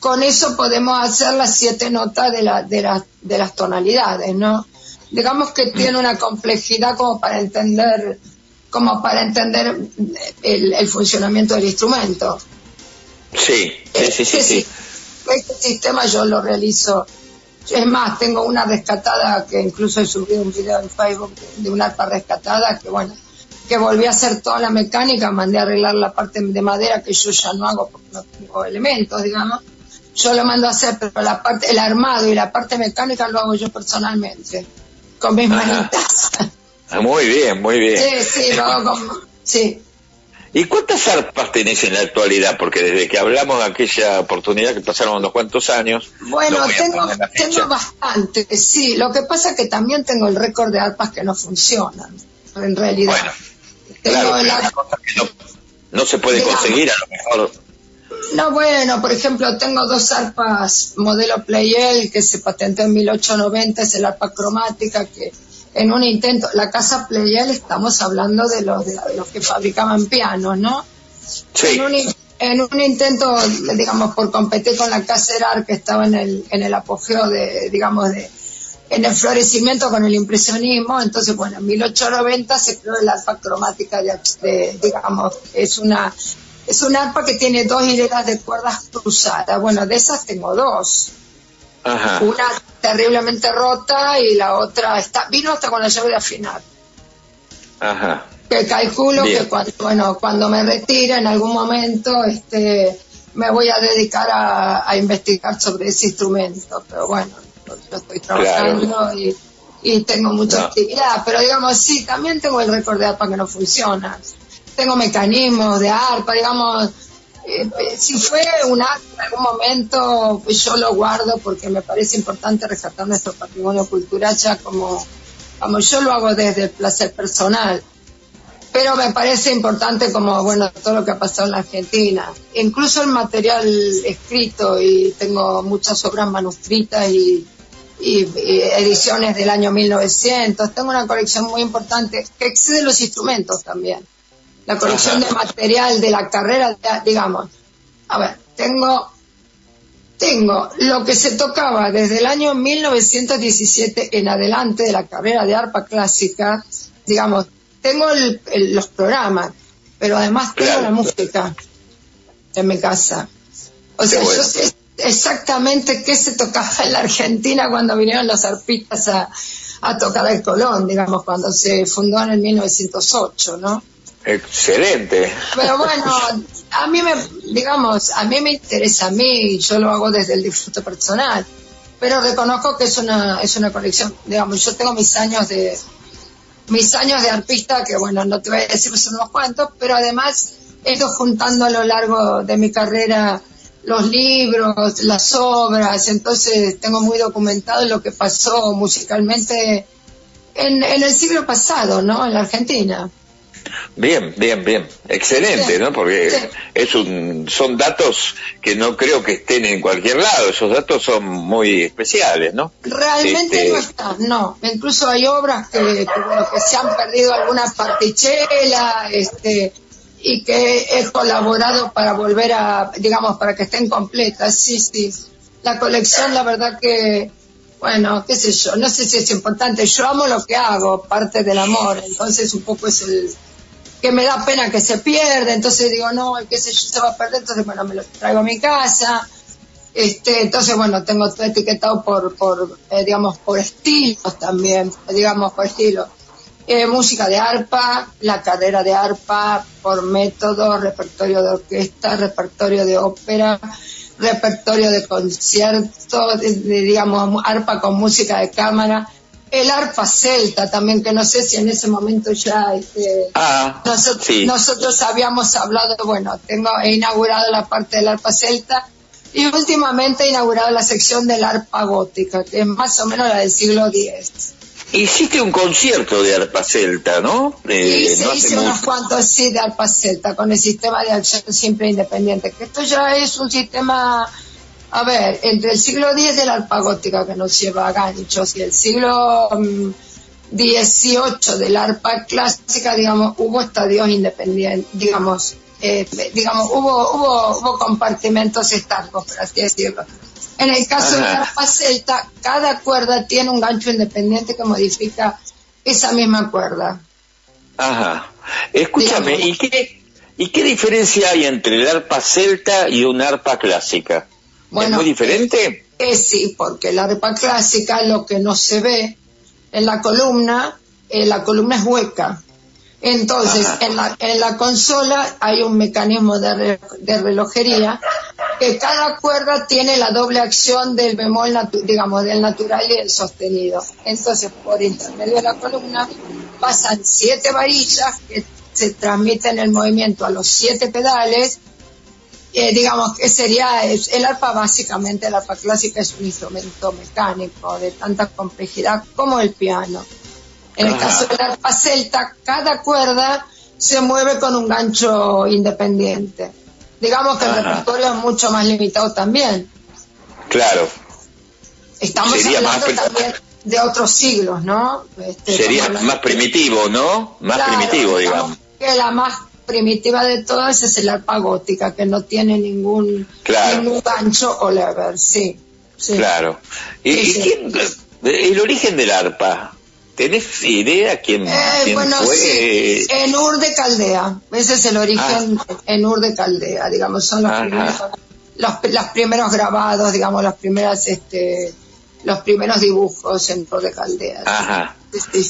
Con eso podemos hacer las siete notas de, la, de, la- de las tonalidades, ¿no? Digamos que tiene una complejidad como para entender como para entender el, el funcionamiento del instrumento. Sí, sí, sí, sí, sí. Este sistema yo lo realizo. Es más, tengo una rescatada que incluso he subido un video en Facebook de, de una arpa rescatada que, bueno, que volví a hacer toda la mecánica, mandé a arreglar la parte de madera que yo ya no hago porque no tengo elementos, digamos. Yo lo mando a hacer, pero la parte, el armado y la parte mecánica lo hago yo personalmente, con mis manitas. Ah, Muy bien, muy bien. Sí, sí, hago con, sí. ¿Y cuántas arpas tenés en la actualidad? Porque desde que hablamos de aquella oportunidad que pasaron unos cuantos años. Bueno, tengo, tengo bastante, sí. Lo que pasa es que también tengo el récord de arpas que no funcionan, en realidad. Bueno, tengo que no, se puede conseguir a lo mejor. No, bueno, por ejemplo, tengo dos arpas modelo Playel que se patentó en 1890, es el arpa cromática que en un intento, la casa Playel estamos hablando de los, de los que fabricaban pianos, ¿no? Sí. En un, en un intento, digamos, por competir con la casa Erar, que estaba en el, en el apogeo de, digamos, de, en el florecimiento con el impresionismo, entonces, bueno, en 1890 se creó el arpa cromática de, digamos, es una, es un arpa que tiene dos hileras de cuerdas cruzadas. Bueno, de esas tengo dos. Una terriblemente rota y la otra está vino hasta con la llave de afinar. Ajá. Que calculo que cuando, bueno, cuando me retire en algún momento este me voy a dedicar a, investigar sobre ese instrumento, pero bueno, yo estoy trabajando y, y, tengo mucha actividad, pero digamos, sí, también tengo el récord de arpa que no funciona. Tengo mecanismos de arpa, digamos, eh, si fue un acto en algún momento, pues yo lo guardo porque me parece importante rescatar nuestro patrimonio cultural ya como, como yo lo hago desde el placer personal. Pero me parece importante como, bueno, todo lo que ha pasado en la Argentina. Incluso el material escrito y tengo muchas obras manuscritas y, ediciones del año 1900. Tengo una colección muy importante que excede los instrumentos también la colección de material de la carrera, digamos. A ver, tengo, tengo lo que se tocaba desde el año 1917 en adelante de la carrera de arpa clásica, digamos, tengo los programas, pero además tengo la música en mi casa. O sea, yo sé exactamente qué se tocaba en la Argentina cuando vinieron los arpistas a, a tocar el Colón, digamos, cuando se fundó en el 1908, ¿no? Excelente. Pero bueno, a mí me, digamos, a mí me interesa a mí, yo lo hago desde el disfrute personal, pero reconozco que es una, es una colección, digamos, yo tengo mis años de, mis años de arpista, que bueno, no te voy a decir unos cuantos, pero además he ido juntando a lo largo de mi carrera los libros, las obras, entonces tengo muy documentado lo que pasó musicalmente en, en el siglo pasado, ¿no? En la Argentina. Bien, bien, bien. Excelente, ¿no? Porque es un, son datos que no creo que estén en cualquier lado. Esos datos son muy especiales, ¿no? Realmente este, no están, no. Incluso hay obras que, que, se han perdido alguna partichela, este, y que he colaborado para volver a, digamos, para que estén completas. Sí, sí. La colección, la verdad que, bueno, qué sé yo, no sé si es importante. Yo amo lo que hago, parte del amor. Entonces, un poco es el que me da pena que se pierda, entonces digo, no, el que se, se va a perder, entonces bueno, me lo traigo a mi casa. Este, entonces bueno, tengo todo etiquetado por, por eh, digamos, por estilos también, digamos, por estilo. Eh, música de arpa, la carrera de arpa, por método, repertorio de orquesta, repertorio de ópera, repertorio de concierto, digamos, arpa con música de cámara, el arpa celta también, que no sé si en ese momento ya este, ah, nosotros, habíamos hablado, bueno, tengo, he inaugurado la parte del arpa celta y últimamente he inaugurado la sección del arpa gótica, que es más o menos la del siglo X. Hiciste un concierto de arpa celta, ¿no? Eh, hice unos cuantos, sí, de arpa celta, con el sistema de acción simple independiente, que esto ya es un sistema a ver, entre el siglo X de la arpa que nos lleva a ganchos y el siglo XVIII mm, de la arpa clásica, digamos, hubo estadios independientes, digamos, eh, digamos, hubo, hubo, hubo compartimentos estancos, por así decirlo. En el caso de la arpa celta, cada cuerda tiene un gancho independiente que modifica esa misma cuerda. Ajá. Escúchame, ¿y qué, ¿y qué diferencia hay entre el arpa celta y una arpa clásica? ¿Es muy diferente? sí, porque la arpa clásica lo que no se ve en la columna, eh, la columna es hueca. Entonces, en la, en la consola hay un mecanismo de, de, relojería que cada cuerda tiene la doble acción del bemol, digamos, del natural y el sostenido. Entonces, por intermedio de la columna pasan siete varillas que se transmiten el movimiento a los siete pedales, eh, digamos que sería el arpa básicamente, el arpa clásica es un instrumento mecánico de tanta complejidad como el piano. En el caso del arpa celta, cada cuerda se mueve con un gancho independiente. Digamos que el repertorio es mucho más limitado también. Claro. Estamos hablando también de otros siglos, ¿no? Este, Sería más primitivo, ¿no? Más primitivo, digamos. Que la más primitiva de todas es el arpa gótica, que no tiene ningún, ningún gancho o lever, sí. Claro. ¿Y, quién, el origen del arpa? ¿Tenés idea quién, eh, bueno, Sí. En Ur de Caldea. Ese es el origen ah. en Ur de Caldea, digamos, son los primeros, los, primeros grabados, digamos, las primeras, este, los primeros dibujos en Ur de Caldea. Ajá.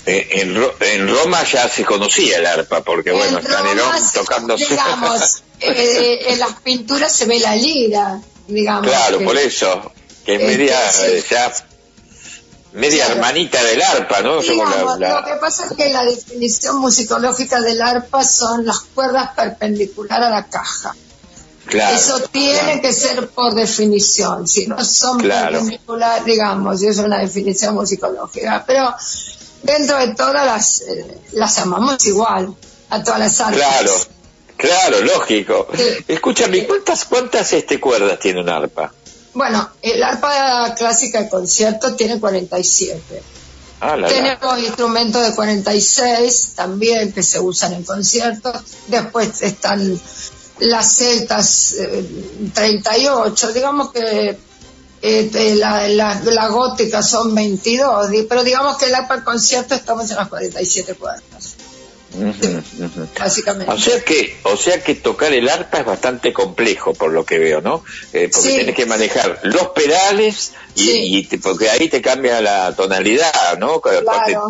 Eh, en, en, Roma ya se conocía el arpa, porque bueno, está Nerón tocando Digamos, eh, en las pinturas se ve la lira, digamos. Claro, por eso, que es media ya media hermanita del arpa, ¿no? Digamos, Lo que pasa es que la definición musicológica del arpa son las cuerdas perpendiculares a la caja. Claro, Eso tiene que ser por definición, si no son perpendiculares, digamos, y es una definición musicológica. Pero dentro de todas las, eh, las amamos igual, a todas las arpas. Claro, claro, lógico. Escúchame, ¿cuántas, cuántas este, cuerdas tiene un arpa? Bueno, el arpa clásica de concierto tiene 47. Ah, Tenemos instrumentos de 46 también que se usan en conciertos. Después están las celtas 38. Eh, Digamos que eh, la, la, gótica son 22, pero digamos que el arpa concierto estamos en las 47 cuerdas. Básicamente. O sea que, o sea que tocar el arpa es bastante complejo por lo que veo, ¿no? Eh, porque tienes que manejar los pedales y, porque ahí te cambia la tonalidad, ¿no?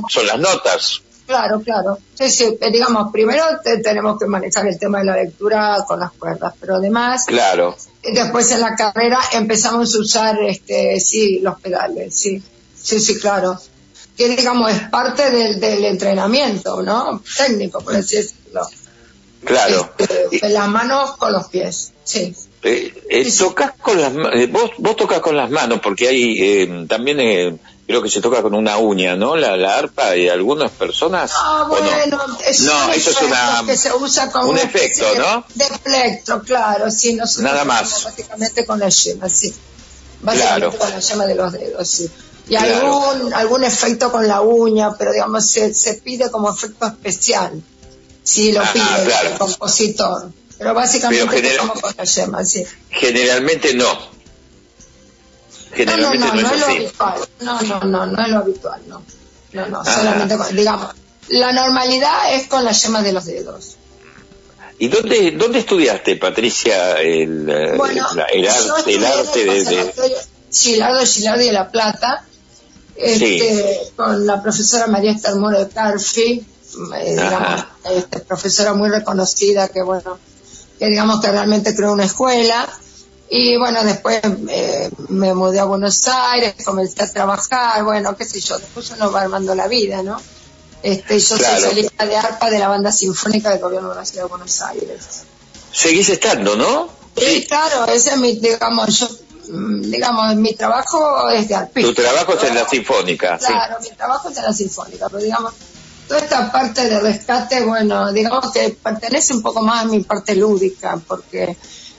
Son las notas. Claro, claro. Sí, sí. Eh, digamos, primero tenemos que manejar el tema de la lectura con las cuerdas, pero además. Claro. Después en la carrera empezamos a usar, este, sí, los pedales, sí. Sí, sí, claro que digamos es parte del, del entrenamiento, ¿no? Técnico, por así decirlo. Claro. Este, las manos con los pies, sí. Eh, eh tocas con las eh, vos vos tocas con las manos porque hay eh, también creo que se toca con una uña, ¿no? La, la arpa y algunas personas. Ah, bueno, no? eso es una que se usa como un efecto, ¿no? De plectro, claro, sí, nosotros nada más. Básicamente con la yema, sí. Básicamente con la yema de los dedos, sí y algún, algún efecto con la uña, pero digamos se, se pide como efecto especial, si lo pide el compositor. Pero básicamente como con la yema, sí. Generalmente no. Generalmente no, no, no, es, lo habitual. No, no, no, no es lo habitual, no. No, no, solamente con, digamos, la normalidad es con la yema de los dedos. ¿Y dónde, dónde estudiaste, Patricia, el, el, arte, el arte de, de... Gilardo Gilardi de La Plata, este, con la profesora María Esther Moro de Carfi, eh, este, profesora muy reconocida que bueno, que digamos que realmente creó una escuela. Y bueno, después eh, me mudé a Buenos Aires, comencé a trabajar, bueno, qué sé yo, después uno va armando la vida, ¿no? Este, yo soy solista de arpa de la banda sinfónica del gobierno de la ciudad de Buenos Aires. Seguís estando, ¿no? Sí, claro, ese es mi, digamos, yo Mm, digamos, mi trabajo es de arpista. Tu trabajo es en la sinfónica. Claro, mi trabajo es en la sinfónica, pero digamos, toda esta parte de rescate, bueno, digamos que pertenece un poco más a mi parte lúdica, porque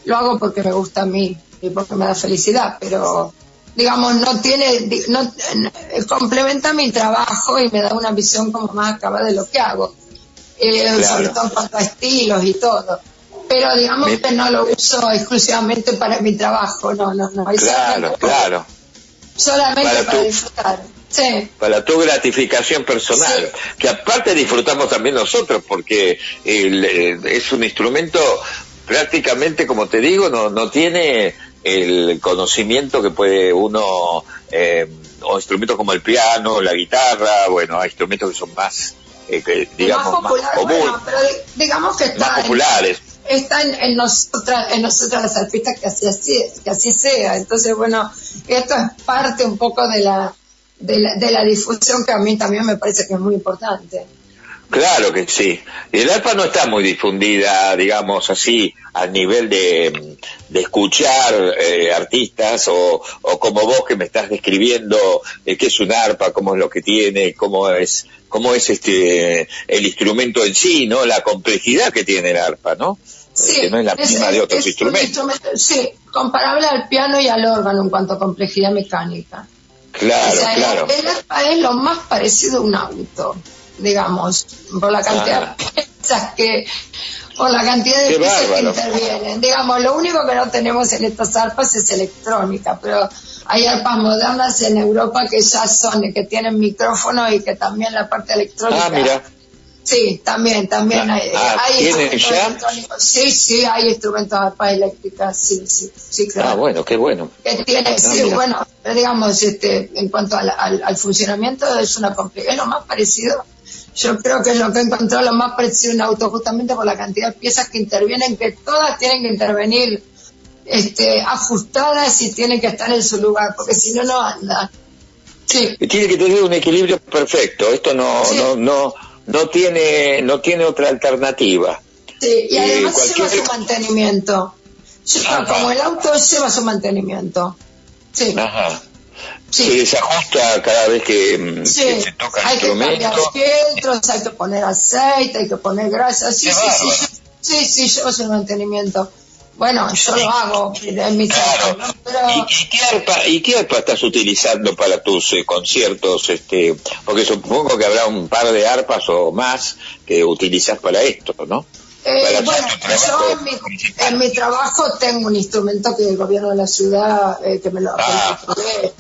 lo hago porque me gusta a mí y porque me da felicidad, pero digamos, no tiene, no, complementa mi trabajo y me da una visión como más acabada de lo que hago, eh, sobre todo en cuanto a estilos y todo pero digamos que no lo uso exclusivamente para mi trabajo, no, no, no. Claro, claro. Solamente para, disfrutar. Sí. Para tu gratificación personal, que aparte disfrutamos también nosotros, porque eh, es un instrumento prácticamente, como te digo, no, no tiene el conocimiento que puede uno, eh, o instrumentos como el piano, la guitarra, bueno, hay instrumentos que son más, eh, digamos, más, comunes, digamos que más populares está en, nosotras, en nosotras las arpistas que así, así, que así sea. Entonces, bueno, esto es parte un poco de la, de la, de la difusión que a mí también me parece que es muy importante. Claro que sí. El arpa no está muy difundida, digamos así, a nivel de, de escuchar eh, artistas o, o, como vos que me estás describiendo eh, qué es un arpa, cómo es lo que tiene, cómo es, cómo es este el instrumento en sí, ¿no? La complejidad que tiene el arpa, ¿no? Sí, que no es la misma de otros es instrumentos. instrumento, Sí, comparable al piano y al órgano en cuanto a complejidad mecánica. Claro, O sea, el- claro. El, arpa es lo más parecido a un auto, digamos, por la cantidad Ah. de piezas que, por la cantidad de Qué piezas que intervienen. Digamos, lo único que no tenemos en estas arpas es electrónica, pero hay arpas modernas en Europa que ya son, que tienen micrófono y que también la parte electrónica. Ah, mira. Sí, también, también hay, Ah, hay ¿tienen instrumentos ya? electrónicos. Sí, sí, hay instrumentos de arpa eléctricas, sí, sí, sí, claro Ah, bueno, qué bueno. que tiene, sí, mira. bueno, digamos, este, en cuanto al, al- al funcionamiento es una es lo más parecido, yo creo que es lo que he encontrado lo más parecido a un auto, justamente por la cantidad de piezas que intervienen, que todas tienen que intervenir este, ajustadas y tienen que estar en su lugar, porque si no, no anda. Sí, Y Tiene que tener un equilibrio perfecto. Esto no, Sí. no, no, no tiene, no tiene otra alternativa. sí, y Eh, además cualquier- lleva su mantenimiento. Lleva- como el auto lleva su mantenimiento. Sí. Ajá. Sí. Se desajusta cada vez que, mm, Sí, que se toca el hay que cambiar instrumento. filtros, hay que poner aceite, hay que poner grasa. Sí, sí, sí, sí, sí, yo soy mantenimiento. Bueno, yo lo hago en mi casa, ¿no? Pero ¿Y, qué arpa, ¿Y qué arpa estás utilizando para tus eh, conciertos? Este, porque supongo que habrá un par de arpas o más que utilizas para esto, ¿no? eh, bueno, yo en mi, en mi trabajo tengo un instrumento que el gobierno de la ciudad, eh, que me lo, que Ah. provee.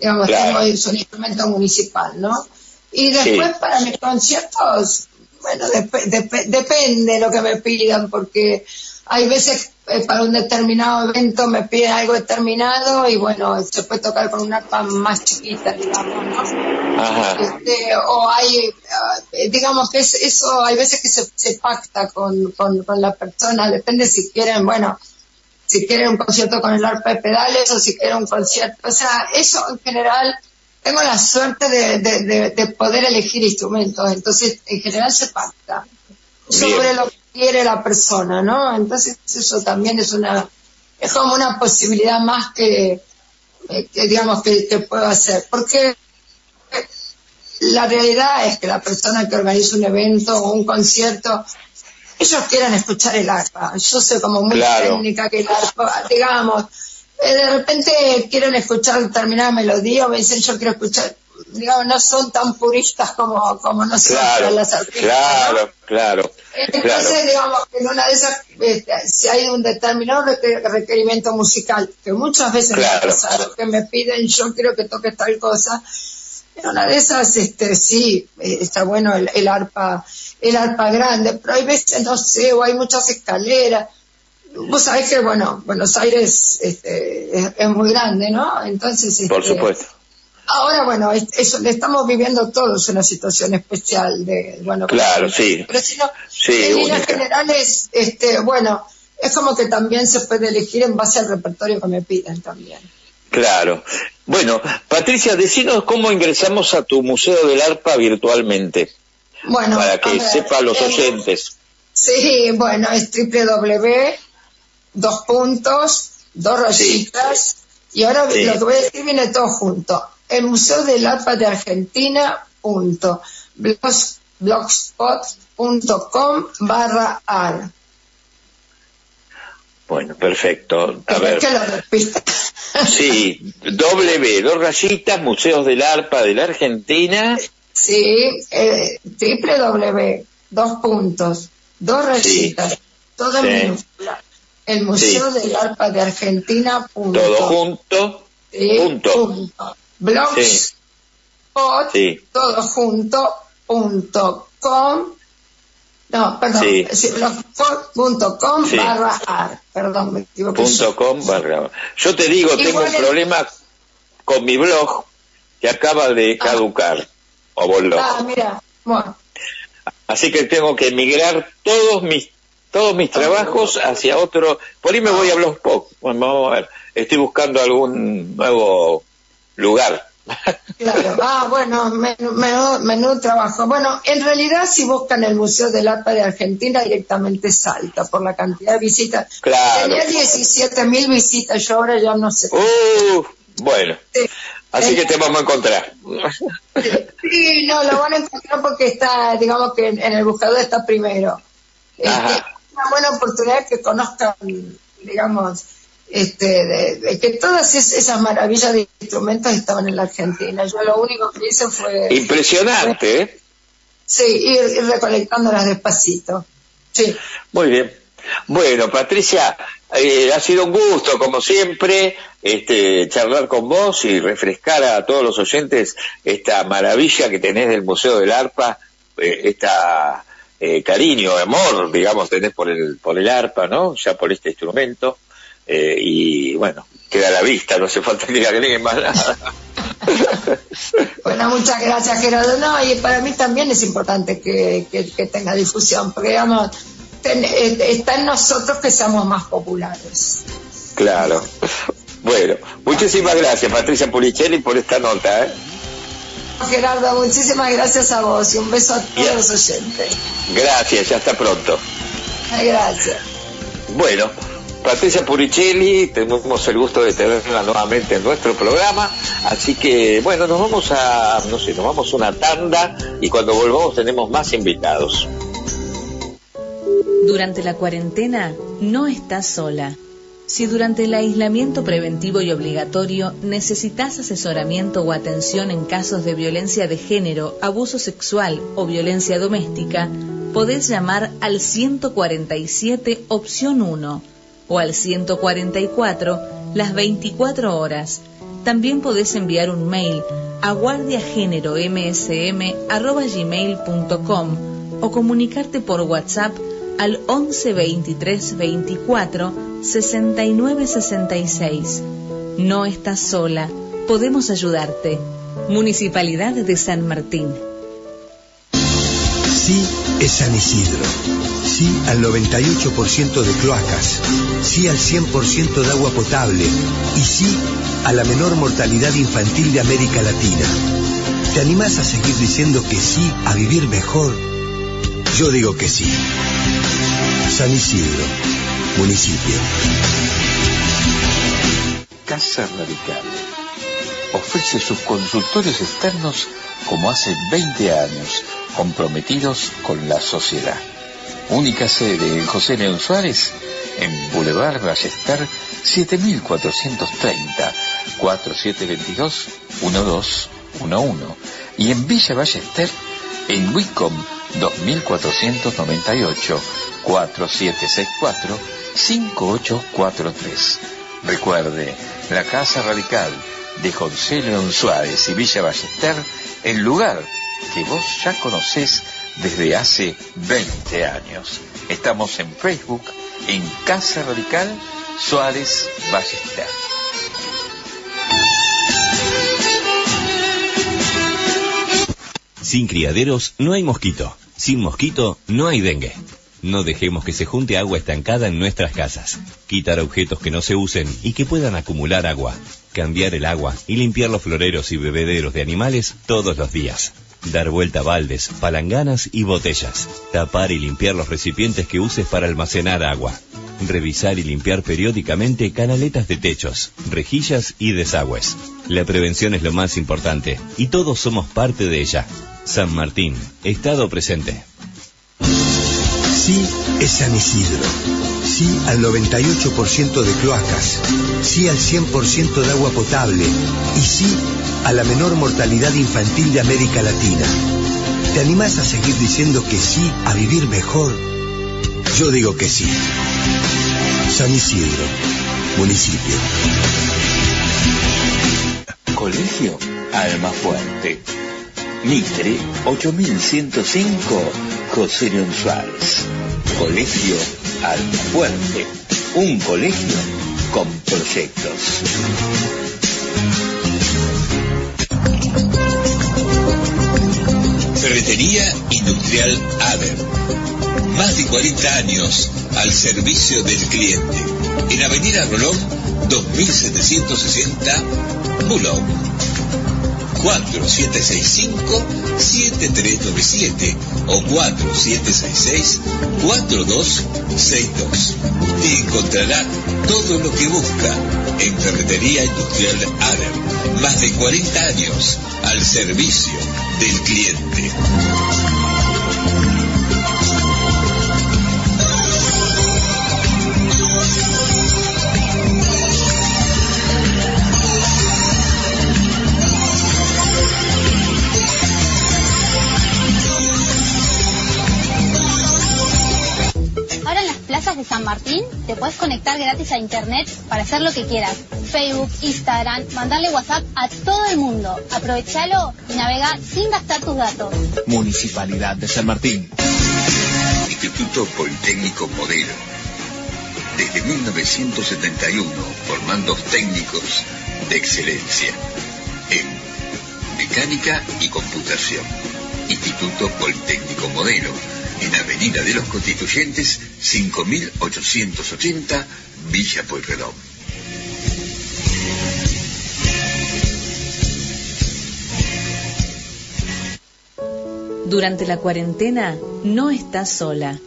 Digamos, Claro. tengo, es un instrumento municipal, ¿no? Y después Sí. para mis conciertos, bueno, dep- dep- depende de lo que me pidan, porque hay veces eh, para un determinado evento me piden algo determinado y bueno, se puede tocar con una arpa más chiquita, digamos, ¿no? Ajá. Este, o hay, ah, digamos que es- eso hay veces que se, se pacta con, con, con la persona, depende si quieren, bueno, si quieren un concierto con el arpa de pedales o si quieren un concierto, o sea, eso en general, tengo la suerte de, de, de- de poder elegir instrumentos, entonces en general se pacta sobre lo que quiere la persona, ¿no? Entonces eso también es una, es como una posibilidad más que, eh, que digamos que, que puedo hacer, porque la realidad es que la persona que organiza un evento o un concierto, ellos quieren escuchar el arpa. Yo soy como muy Claro. técnica que el arpa, digamos, eh, de repente quieren escuchar determinada melodía o me dicen yo quiero escuchar, digamos, no son tan puristas como, como nosotros Claro, las artistas. ¿no? claro, claro, Entonces, claro. digamos que en una de esas, este, si hay un determinado requer- requerimiento musical, que muchas veces me ha Claro. pasado, que me piden, yo quiero que toques tal cosa, en una de esas, este, sí, eh, está bueno el, el arpa, el arpa grande, pero hay veces, no sé, o hay muchas escaleras. Vos sabés que, bueno, Buenos Aires este, es, es muy grande, ¿no? Entonces, Por este, supuesto. Ahora, bueno, es- eso, le estamos viviendo todos una situación especial de, bueno, Claro, sí. pero si no, Sí, en líneas generales, este, bueno, es como que también se puede elegir en base al repertorio que me piden también. Claro. Bueno, Patricia, decinos cómo ingresamos a tu Museo del Arpa virtualmente, Bueno, para que ver, sepan los eh, oyentes. Sí, bueno, es www, dos puntos, dos rayitas, y ahora Sí. lo que voy a decir viene todo junto. El Museo del Arpa de Argentina, punto, blogs- blogspot.com barra ar. Bueno, perfecto. A ver, sí, W, dos rayitas, Museos del Arpa de la Argentina. Sí, eh, www, dos puntos, dos rayitas, todo en Sí. minúscula. El Museo del Arpa de Argentina, punto. Todo junto. Sí, punto. punto. Blogspot, Sí. todo junto, punto com. No, perdón, Sí. blogspot.com Sí. barra ar. Perdón, me equivoqué. Punto com barra. Yo te digo, tengo un problema con mi blog que acaba de caducar. O blog. Ah, mira, bueno, Así que tengo que migrar todos mis todos mis trabajos hacia otro. Por ahí me voy a Blogspot. Bueno, vamos a ver. Estoy buscando algún nuevo lugar Claro, ah, bueno, menudo, menudo, trabajo. Bueno, en realidad si buscan el Museo del ARPA de Argentina directamente salta por la cantidad de visitas. Claro. Tenía 17 mil visitas, yo ahora ya no sé. Uh, bueno, así que te vamos a encontrar. Sí, no, lo van a encontrar porque está, digamos que en, el buscador está primero. Este, es una buena oportunidad que conozcan, digamos, este, de, que todas esas maravillas de instrumentos estaban en la Argentina. Yo lo único que hice fue... Impresionante, ¿eh? Sí, ir, recolectándolas despacito. Sí. Muy bien. Bueno, Patricia, eh, ha sido un gusto, como siempre, este, charlar con vos y refrescar a todos los oyentes esta maravilla que tenés del Museo del Arpa, eh, esta eh, cariño, amor, digamos, tenés por el, por el arpa, ¿no? Ya por este instrumento. Eh, y bueno, queda a la vista, no hace falta que le más nada. bueno, muchas gracias Gerardo. No, y para mí también es importante que, tenga difusión, porque digamos, eh, está en nosotros que seamos más populares. Claro. Bueno, muchísimas gracias Patricia Pulicelli por esta nota. ¿eh? Gerardo, muchísimas gracias a vos y un beso a todos los oyentes. Gracias, ya hasta pronto. Gracias. Bueno. Patricia Puricelli, tenemos el gusto de tenerla nuevamente en nuestro programa, así que bueno, nos vamos a, no sé, nos vamos a una tanda y cuando volvamos tenemos más invitados. Durante la cuarentena no estás sola. Si durante el aislamiento preventivo y obligatorio necesitas asesoramiento o atención en casos de violencia de género, abuso sexual o violencia doméstica, podés llamar al 147 opción 1 o al 144 las 24 horas. También podés enviar un mail a guardiagéneromsm.gmail.com o comunicarte por WhatsApp al 11 23 24 69 66. No estás sola, podemos ayudarte. Municipalidad de San Martín. Sí es San Isidro sí al 98% de cloacas, sí al 100% de agua potable y sí a la menor mortalidad infantil de América Latina. ¿Te animás a seguir diciendo que sí a vivir mejor? Yo digo que sí. San Isidro, municipio. Casa Radical ofrece sus consultores externos como hace 20 años, comprometidos con la sociedad Única sede en José León Suárez, en Boulevard Ballester 7430 4722-1211 y en Villa Ballester en Wicom 2498 4764 5843. Recuerde, la Casa Radical de José León Suárez y Villa Ballester, el lugar que vos ya conocés desde hace 20 años. Estamos en Facebook, en Casa Radical Suárez Ballester. Sin criaderos no hay mosquito. Sin mosquito no hay dengue. No dejemos que se junte agua estancada en nuestras casas. Quitar objetos que no se usen y que puedan acumular agua. Cambiar el agua y limpiar los floreros y bebederos de animales todos los días. Dar vuelta a baldes, palanganas y botellas. Tapar y limpiar los recipientes que uses para almacenar agua. Revisar y limpiar periódicamente canaletas de techos, rejillas y desagües. La prevención es lo más importante y todos somos parte de ella. San Martín, Estado presente. Sí es San Isidro. Sí al 98% de cloacas. Sí al 100% de agua potable. Y sí a la menor mortalidad infantil de América Latina. ¿Te animás a seguir diciendo que sí a vivir mejor? Yo digo que sí. San Isidro, municipio. Colegio Alma Fuerte. Mitre 8105 José León Suárez. Colegio Alma Fuerte. Un colegio con proyectos. Ferretería Industrial ADER. Más de 40 años al servicio del cliente. En Avenida Rolón, 2760, Bulón. 4765-7397 o 4766-4262. Te encontrará todo lo que busca en Ferretería Industrial Ader. Más de 40 años al servicio del cliente. Martín te puedes conectar gratis a internet para hacer lo que quieras. Facebook, Instagram, mandarle WhatsApp a todo el mundo. Aprovechalo y navega sin gastar tus datos. Municipalidad de San Martín. Instituto Politécnico Modelo. Desde 1971, formando técnicos de excelencia en mecánica y computación. Instituto Politécnico Modelo, en Avenida de los Constituyentes, 5880, Villa Pueyrredón. Durante la cuarentena no estás sola.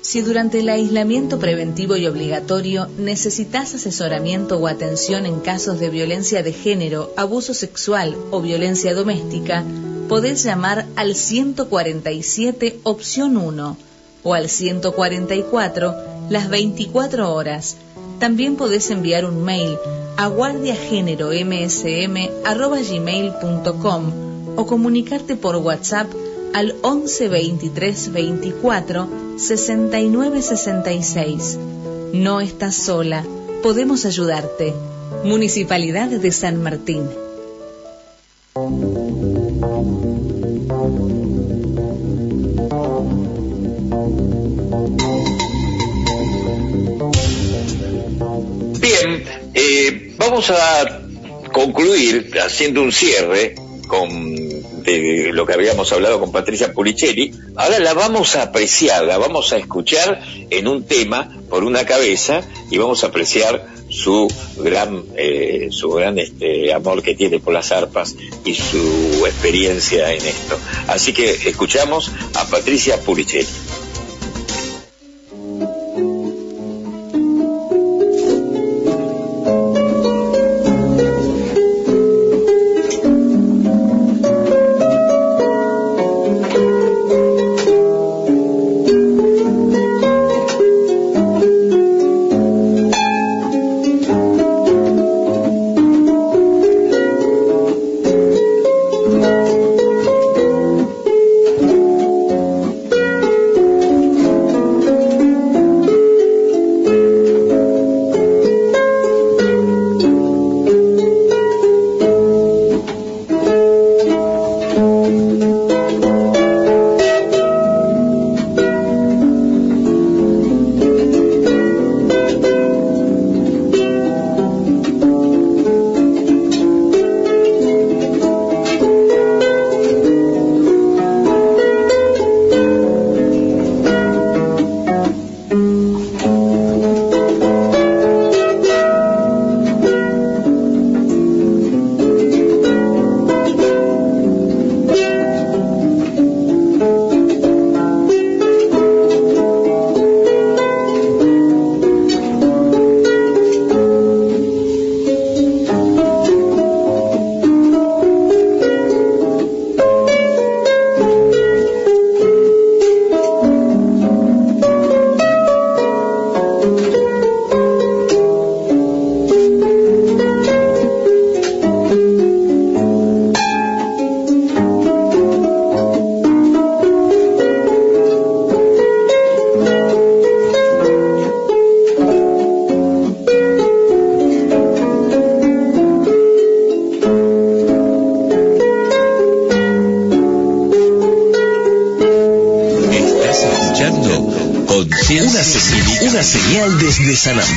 Si durante el aislamiento preventivo y obligatorio necesitas asesoramiento o atención en casos de violencia de género, abuso sexual o violencia doméstica, podés llamar al 147 opción 1 o al 144 las 24 horas. También podés enviar un mail a guardiagéneromsm.gmail.com o comunicarte por WhatsApp al 11 23 24 69 66. No estás sola, podemos ayudarte. Municipalidad de San Martín. Eh, vamos a concluir haciendo un cierre con de lo que habíamos hablado con Patricia Pulicelli. Ahora la vamos a apreciar, la vamos a escuchar en un tema por una cabeza y vamos a apreciar su gran, eh, su gran este, amor que tiene por las arpas y su experiencia en esto. Así que escuchamos a Patricia Pulicelli.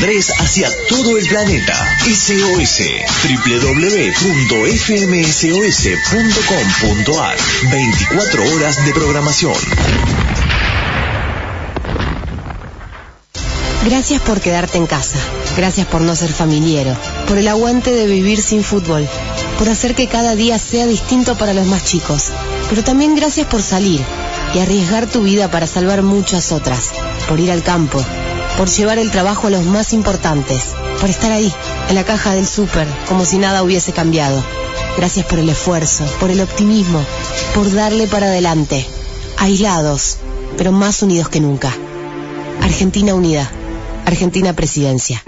Hacia todo el planeta. SOS. www.fmsos.com.ar 24 horas de programación. Gracias por quedarte en casa. Gracias por no ser familiero. Por el aguante de vivir sin fútbol. por hacer que cada día sea distinto para los más chicos. Pero también gracias por salir y arriesgar tu vida para salvar muchas otras, por ir al campo, por llevar el trabajo a los más importantes, por estar ahí, en la caja del súper, como si nada hubiese cambiado. Gracias por el esfuerzo, por el optimismo, por darle para adelante. Aislados, pero más unidos que nunca. Argentina Unida. Argentina Presidencia.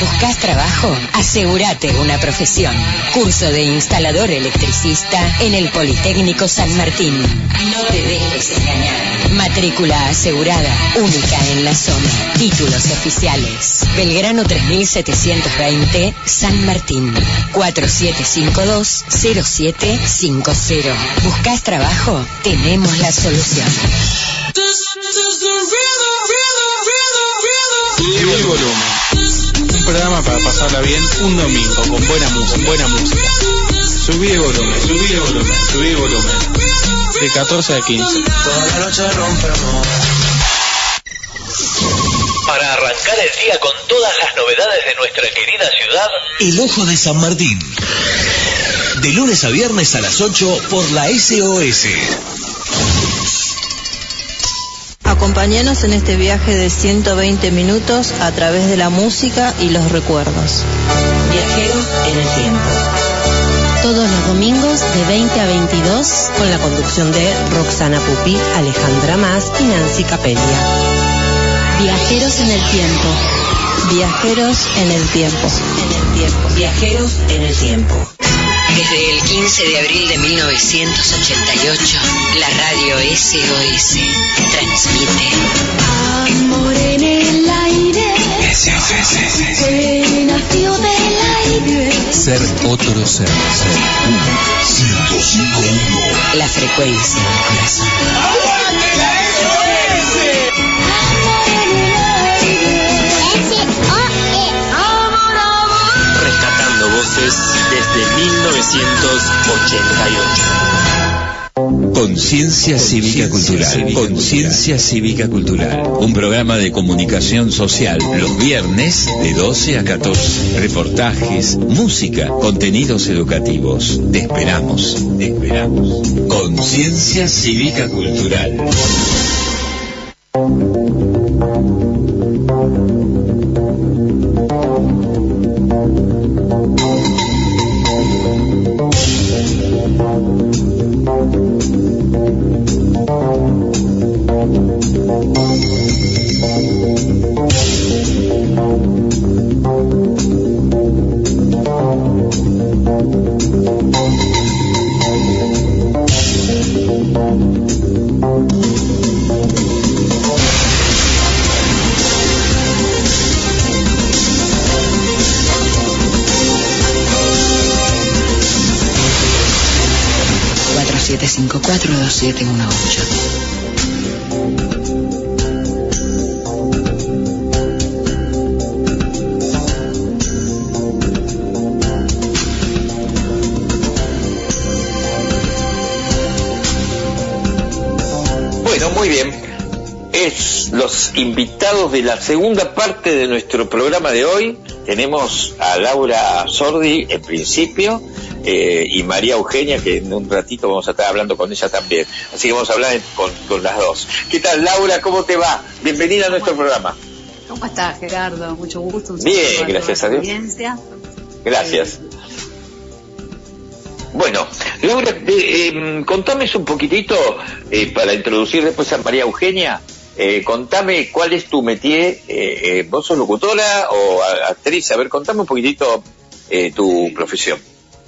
¿Buscas trabajo? Asegúrate una profesión. Curso de instalador electricista en el Politécnico San Martín. No te dejes engañar. Matrícula asegurada, única en la zona. Títulos oficiales. Belgrano 3720, San Martín. 4752-0750. ¿Buscas trabajo? Tenemos la solución. El volumen. Programa para pasarla bien un domingo con buena música, buena música. Subí el volumen, subí el volumen, subí el volumen. De 14 a 15. Toda la noche rompemos. Para arrancar el día con todas las novedades de nuestra querida ciudad, El Ojo de San Martín. De lunes a viernes a las 8 por la SOS. Acompáñanos en este viaje de 120 minutos a través de la música y los recuerdos. Viajero en el tiempo. Todos los domingos de 20 a 22 Con la conducción de Roxana Pupi, Alejandra Más y Nancy Capelia. Viajeros en el tiempo. Viajeros en el tiempo. En el tiempo. Viajeros en el tiempo. Desde el 15 de abril de 1988, la radio SOS transmite Amor en el aire. Que nació del aire. Ser otro ser. Ser uno. 105.1. la frecuencia del corazón. de 1988. Conciencia Cívica Cultural. Conciencia Cívica Cultural. Un programa de comunicación social los viernes de 12 a 14. Reportajes, música, contenidos educativos. Te esperamos. Te esperamos. Conciencia Cívica Cultural. Cuatro, siete, cinco, cuatro, dos, siete, uno ocho. Los invitados de la segunda parte de nuestro programa de hoy. Tenemos a Laura Sordi en principio eh, y María Eugenia, que en un ratito vamos a estar hablando con ella también. Así que vamos a hablar con, con las dos. ¿Qué tal, Laura? ¿Cómo te va? Bienvenida a nuestro programa. ¿Cómo estás, Gerardo? Mucho gusto. Un Bien, gracias a Dios. Gracias. Bueno, Laura, eh, eh, contame un poquitito, eh, para introducir después a María Eugenia, eh, contame cuál es tu métier, eh, eh, vos sos locutora o actriz, a ver, contame un poquitito eh, tu profesión.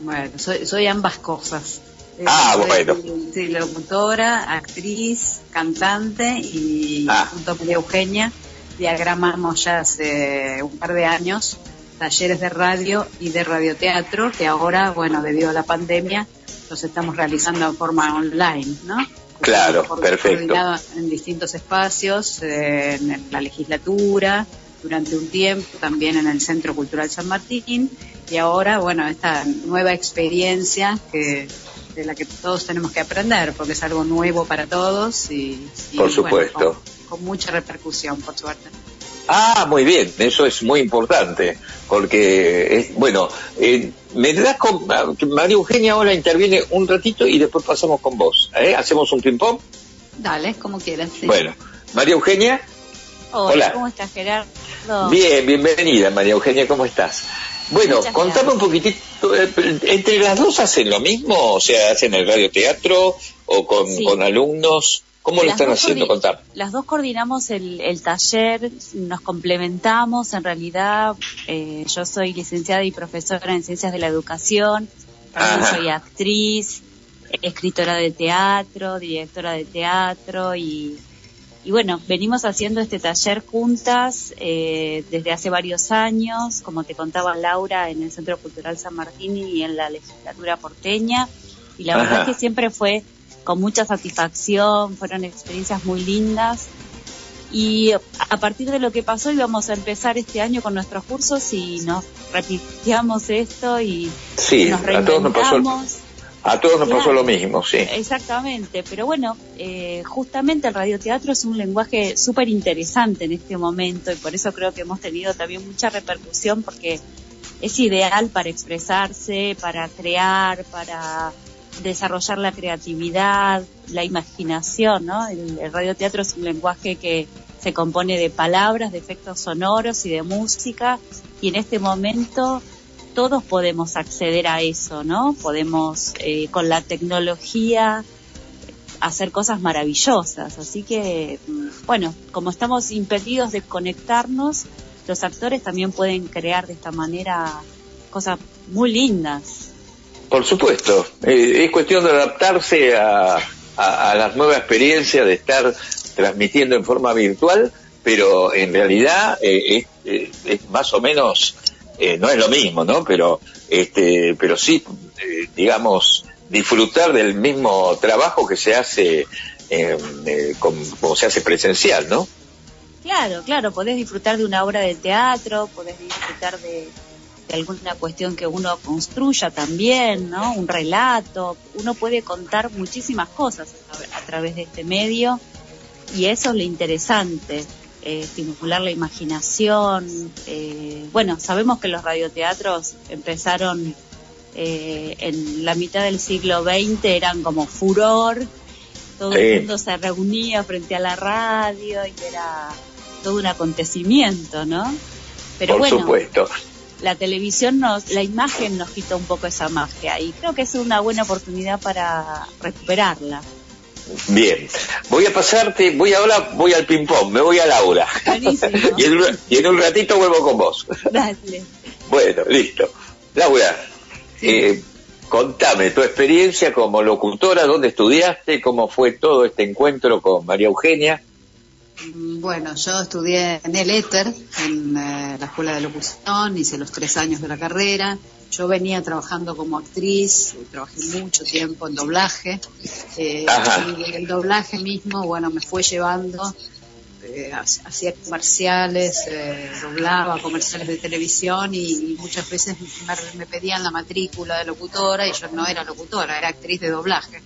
Bueno, soy, soy ambas cosas. Eh, Ah, soy, bueno. sí, locutora, actriz, cantante y Ah. junto María Eugenia diagramamos ya hace un par de años talleres de radio y de radioteatro que ahora, bueno, debido a la pandemia, los estamos realizando de forma online, ¿no? Claro, perfecto. En distintos espacios, eh, en la legislatura, durante un tiempo, también en el Centro Cultural San Martín, y ahora, bueno, esta nueva experiencia que de la que todos tenemos que aprender, porque es algo nuevo para todos y, y, Por bueno, supuesto. con, con mucha repercusión, por suerte. Ah, muy bien, eso es muy importante, porque, es, bueno, eh, me das con, María Eugenia ahora interviene un ratito y después pasamos con vos, ¿eh? ¿Hacemos un ping-pong? Dale, como quieras. sí. Bueno, María Eugenia, Hola, hola. ¿cómo estás, Gerardo? bien, bienvenida María Eugenia, ¿cómo estás? Bueno, Muchas contame un poquitito, eh, ¿entre las dos hacen lo mismo? O sea, ¿hacen el radioteatro o con, Sí. con alumnos? ¿Cómo lo están haciendo? Contame. Las dos coordinamos el, el taller, nos complementamos. En realidad, eh, yo soy licenciada y profesora en ciencias de la educación. También Ajá. soy actriz, escritora de teatro, directora de teatro y, y bueno, venimos haciendo este taller juntas eh, desde hace varios años, como te contaba Laura, en el Centro Cultural San Martín y en la legislatura porteña. Y la verdad Ajá. que siempre fue con mucha satisfacción, fueron experiencias muy lindas. Y a partir de lo que pasó íbamos a empezar este año con nuestros cursos y nos repitiamos esto y Sí, nos a todos nos pasó, reinventamos. a todos nos pasó lo mismo, sí. Exactamente, pero bueno, eh, justamente el radioteatro es un lenguaje súper interesante en este momento y por eso creo que hemos tenido también mucha repercusión porque es ideal para expresarse, para crear, para desarrollar la creatividad, la imaginación, ¿no? El, radioteatro es un lenguaje que se compone de palabras, de efectos sonoros y de música y en este momento todos podemos acceder a eso, ¿no? Podemos eh, con la tecnología hacer cosas maravillosas. Así que, mm, bueno, como estamos impedidos de conectarnos, los actores también pueden crear de esta manera cosas muy lindas. Por supuesto, eh, es cuestión de adaptarse a, a- las nuevas experiencias de estar transmitiendo en forma virtual, pero en realidad eh, es, eh, es más o menos, no es lo mismo, ¿no? Pero, este, pero sí, digamos, disfrutar del mismo trabajo que se hace, eh, eh, com- como se hace presencial, ¿no? Claro, claro, podés disfrutar de una obra de teatro, podés disfrutar de alguna cuestión que uno construya también, ¿no? Un relato, uno puede contar muchísimas cosas a, a través de este medio y eso es lo interesante, eh, estimular la imaginación. eh, bueno, sabemos que los radioteatros empezaron eh, en la mitad del siglo XX, eran como furor, todo Sí. el mundo se reunía frente a la radio y era todo un acontecimiento, ¿no? Pero Por bueno, supuesto. La televisión nos, la imagen nos quita un poco esa magia y creo que es una buena oportunidad para recuperarla. Bien, voy a pasarte, voy ahora, voy al ping-pong, me voy a Laura. y, en un, y en un ratito vuelvo con vos. Dale. Bueno, listo. Laura, eh, contame tu experiencia como locutora, dónde estudiaste, cómo fue todo este encuentro con María Eugenia. Bueno, yo estudié en el éter, en eh, la escuela de locución, hice los tres años de la carrera. Yo venía trabajando como actriz, trabajé mucho tiempo en doblaje. eh, y el doblaje mismo, bueno, me fue llevando, eh, ha- hacía comerciales, eh, doblaba comerciales de televisión y, y muchas veces me, me pedían la matrícula de locutora y yo no era locutora, era actriz de doblaje.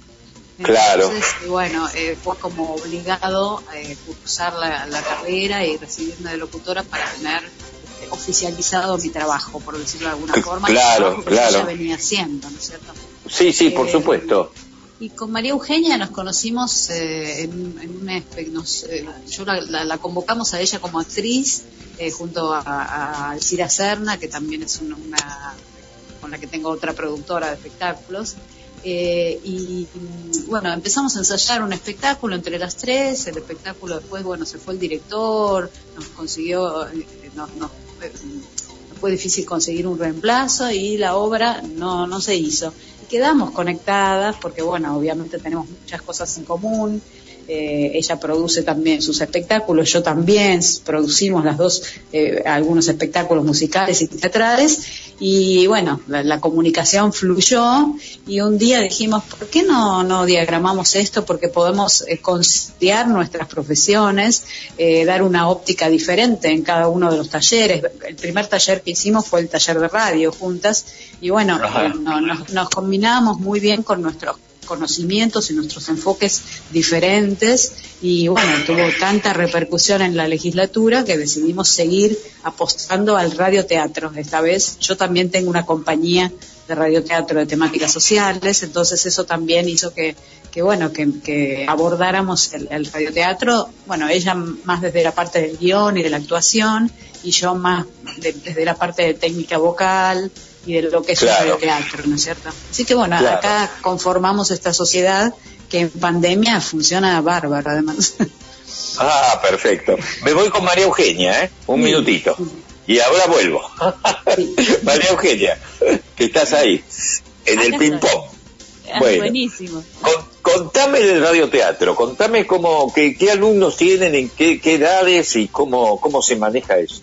Claro. Entonces, y bueno, eh, fue como obligado eh, cursar la, la carrera y recibirme de locutora para tener eh, oficializado mi trabajo, por decirlo de alguna forma. Claro, que claro. ya venía haciendo, ¿no es cierto? Sí, sí, por Eh, supuesto. Y con María Eugenia nos conocimos eh, en, en una nos, eh, yo la, la- la convocamos a ella como actriz eh, junto a, a Alcira Serna, que también es una, una- con la que tengo otra productora de espectáculos. Eh, y bueno, empezamos a ensayar un espectáculo entre las tres, el espectáculo después, bueno, se fue el director, nos consiguió, eh, nos- eh, fue difícil conseguir un reemplazo y la obra no, no se hizo. Quedamos conectadas porque, bueno, obviamente tenemos muchas cosas en común eh, ella produce también sus espectáculos, yo también producimos las dos eh, algunos espectáculos musicales y teatrales y bueno, la, la comunicación fluyó y un día dijimos, ¿por qué no, no diagramamos esto? Porque podemos eh, conciliar nuestras profesiones, eh, dar una óptica diferente en cada uno de los talleres. El primer taller que hicimos fue el taller de radio juntas y bueno, eh, no- nos, nos combinamos muy bien con nuestros conocimientos y nuestros enfoques diferentes y bueno, tuvo tanta repercusión en la legislatura que decidimos seguir apostando al radioteatro. Esta vez yo también tengo una compañía de radioteatro de temáticas sociales, entonces eso también hizo que, bueno, que, abordáramos el, el radioteatro, bueno, ella más desde la parte del guion y de la actuación y yo más de- desde la parte de técnica vocal y de lo que es Claro. el radioteatro, ¿no es cierto? Así que bueno, Claro. acá conformamos esta sociedad que en pandemia funciona bárbaro además. Ah, perfecto. Me voy con María Eugenia, ¿eh? Un minutito. Y ahora vuelvo. María Eugenia, que estás ahí, en el ping-pong. Ah, Bueno. Buenísimo. Con- contame del radioteatro, contame cómo, qué, qué alumnos tienen, en qué, qué edades y cómo, cómo se maneja eso.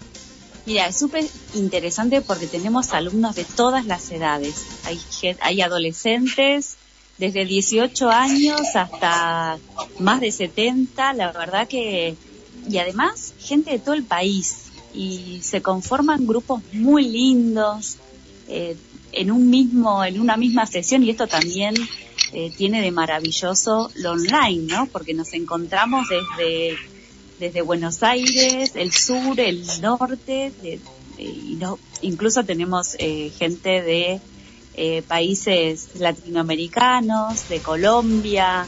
Es súper interesante porque tenemos alumnos de todas las edades. Hay, hay adolescentes desde 18 años hasta más de 70, la verdad que... Y además, gente de todo el país. Y se conforman grupos muy lindos eh, en un mismo, en una misma sesión y esto también eh, tiene de maravilloso lo online, ¿no? Porque nos encontramos desde desde Buenos Aires, el sur, el norte, de- de- y no- incluso tenemos eh, gente de eh, países latinoamericanos, de Colombia,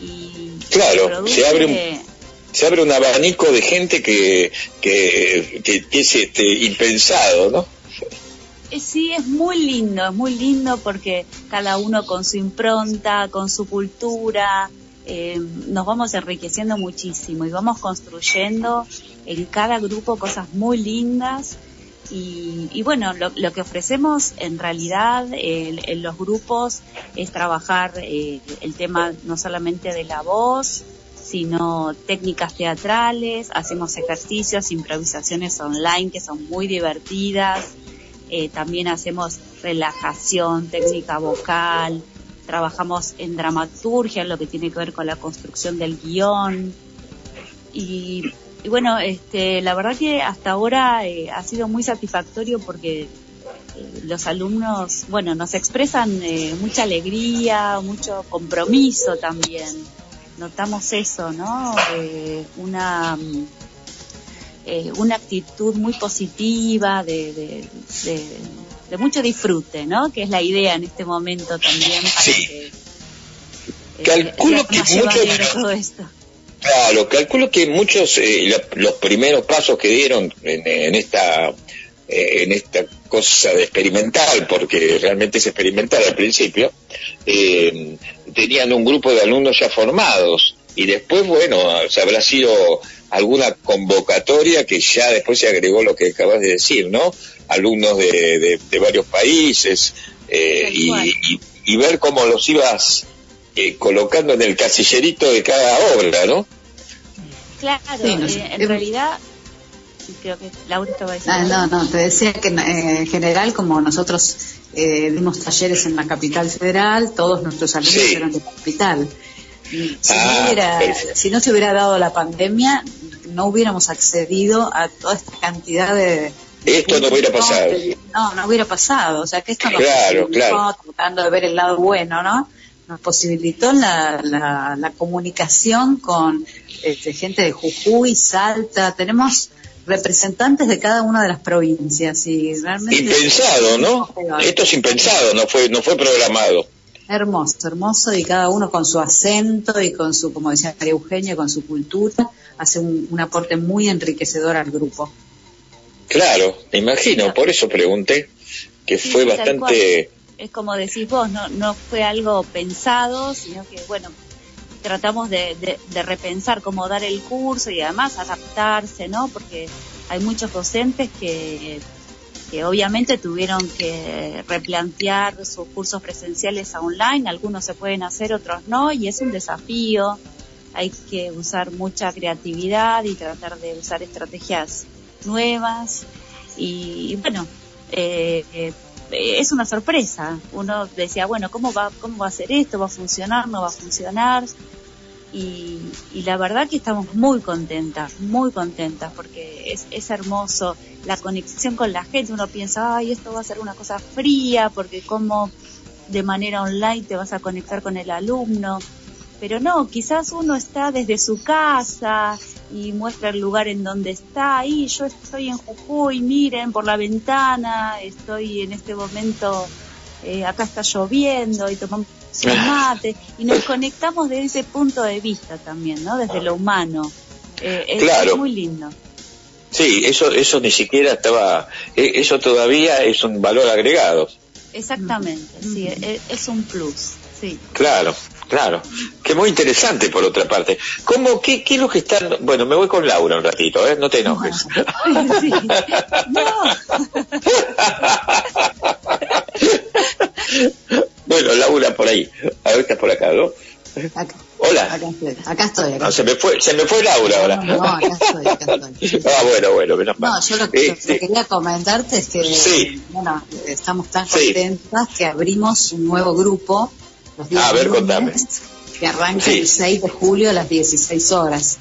y Claro, produce- se abre un- Se abre un abanico de gente que, que, que- que es este, impensado, ¿no? Eh, Sí, es muy lindo, es muy lindo porque cada uno con su impronta, con su cultura, eh, nos vamos enriqueciendo muchísimo y vamos construyendo en cada grupo cosas muy lindas. Y, y bueno, lo, que ofrecemos en realidad en, en los grupos es trabajar eh, el tema no solamente de la voz, sino técnicas teatrales, hacemos ejercicios, improvisaciones online que son muy divertidas, eh, también hacemos relajación, técnica vocal, trabajamos en dramaturgia, en lo que tiene que ver con la construcción del guion. Y, y bueno, este, la verdad que hasta ahora eh, ha sido muy satisfactorio porque eh, los alumnos, bueno, nos expresan eh, mucha alegría, mucho compromiso también. Notamos eso, ¿no? Eh, una, una actitud muy positiva, de, de mucho disfrute, ¿no? Que es la idea en este momento también para que, eh, Calculo que muchos- todo esto. Claro, calculo que muchos, eh, los primeros pasos que dieron en, en esta eh, en esta cosa de experimental, porque realmente es experimental al principio, eh, tenían un grupo de alumnos ya formados y después, bueno, se habrá sido alguna convocatoria que ya después se agregó lo que acabas de decir, ¿no? Alumnos de, de- de varios países eh, y, y- y ver cómo los ibas eh, colocando en el casillerito de cada obra, ¿no? Claro, Sí, no eh, en realidad, creo que Laura estaba diciendo. Ah, no, no, te decía que eh, en general, como nosotros eh, dimos talleres en la capital federal, todos nuestros alumnos Sí. eran de la capital. Si, Ah, no hubiera- perfecto. si no se hubiera dado la pandemia, no hubiéramos accedido a toda esta cantidad de... Esto no hubiera pasado. No, no hubiera pasado. O sea, que esto nos claro. tratando de ver el lado bueno, ¿no? Nos posibilitó la, la, la comunicación con este, gente de Jujuy, Salta. Tenemos representantes de cada una de las provincias y realmente... Impensado, ¿no? Esto es impensado, no fue no fue programado. Hermoso, hermoso, y cada uno con su acento y con su, como decía María Eugenia, con su cultura, hace un, un aporte muy enriquecedor al grupo. Claro, me imagino, por eso pregunté, que Sí, fue bastante... es como decís vos, no, no fue algo pensado, sino que, bueno, tratamos de, de- de repensar cómo dar el curso y además adaptarse, ¿no? Porque hay muchos docentes que, obviamente tuvieron que replantear sus cursos presenciales a online, algunos se pueden hacer, otros no, y es un desafío. hay que usar mucha creatividad y tratar de usar estrategias nuevas y, bueno, eh, eh, es una sorpresa. Uno decía, bueno, ¿cómo va, ¿cómo va a ser esto? ¿Va a funcionar? ¿No va a funcionar? Y, y la verdad que estamos muy contentas, muy contentas, porque es, es hermoso la conexión con la gente. Uno piensa, ay, esto va a ser una cosa fría, porque como de manera online te vas a conectar con el alumno. Pero no, quizás uno está desde su casa y muestra el lugar en donde está. Y yo estoy en Jujuy, miren por la ventana, estoy en este momento, eh, acá está lloviendo y tomamos un mate. Y nos conectamos desde ese punto de vista también, ¿no? Desde lo humano. Eh, es, Claro. es muy lindo. Sí, eso, eso ni siquiera estaba, eh, eso todavía es un valor agregado. Exactamente, sí, es, es un plus, sí. Claro, claro. Que muy interesante por otra parte. ¿Cómo, qué, qué es lo que están? Bueno, me voy con Laura un ratito, ¿eh? No te enojes. Sí. bueno, Laura por ahí. Ahora estás por acá, ¿no? Hola. Acá estoy, acá estoy. acá No, se me fue, se me fue Laura ahora. No, no, acá estoy, acá estoy. Ah, bueno, bueno, menos mal. No, yo lo que, Eh, lo que quería comentarte es que, Sí. bueno, estamos tan Sí. contentas que abrimos un nuevo grupo los días A ver, lunes, contame. que arranca Sí. el 6 de julio a las 16 horas.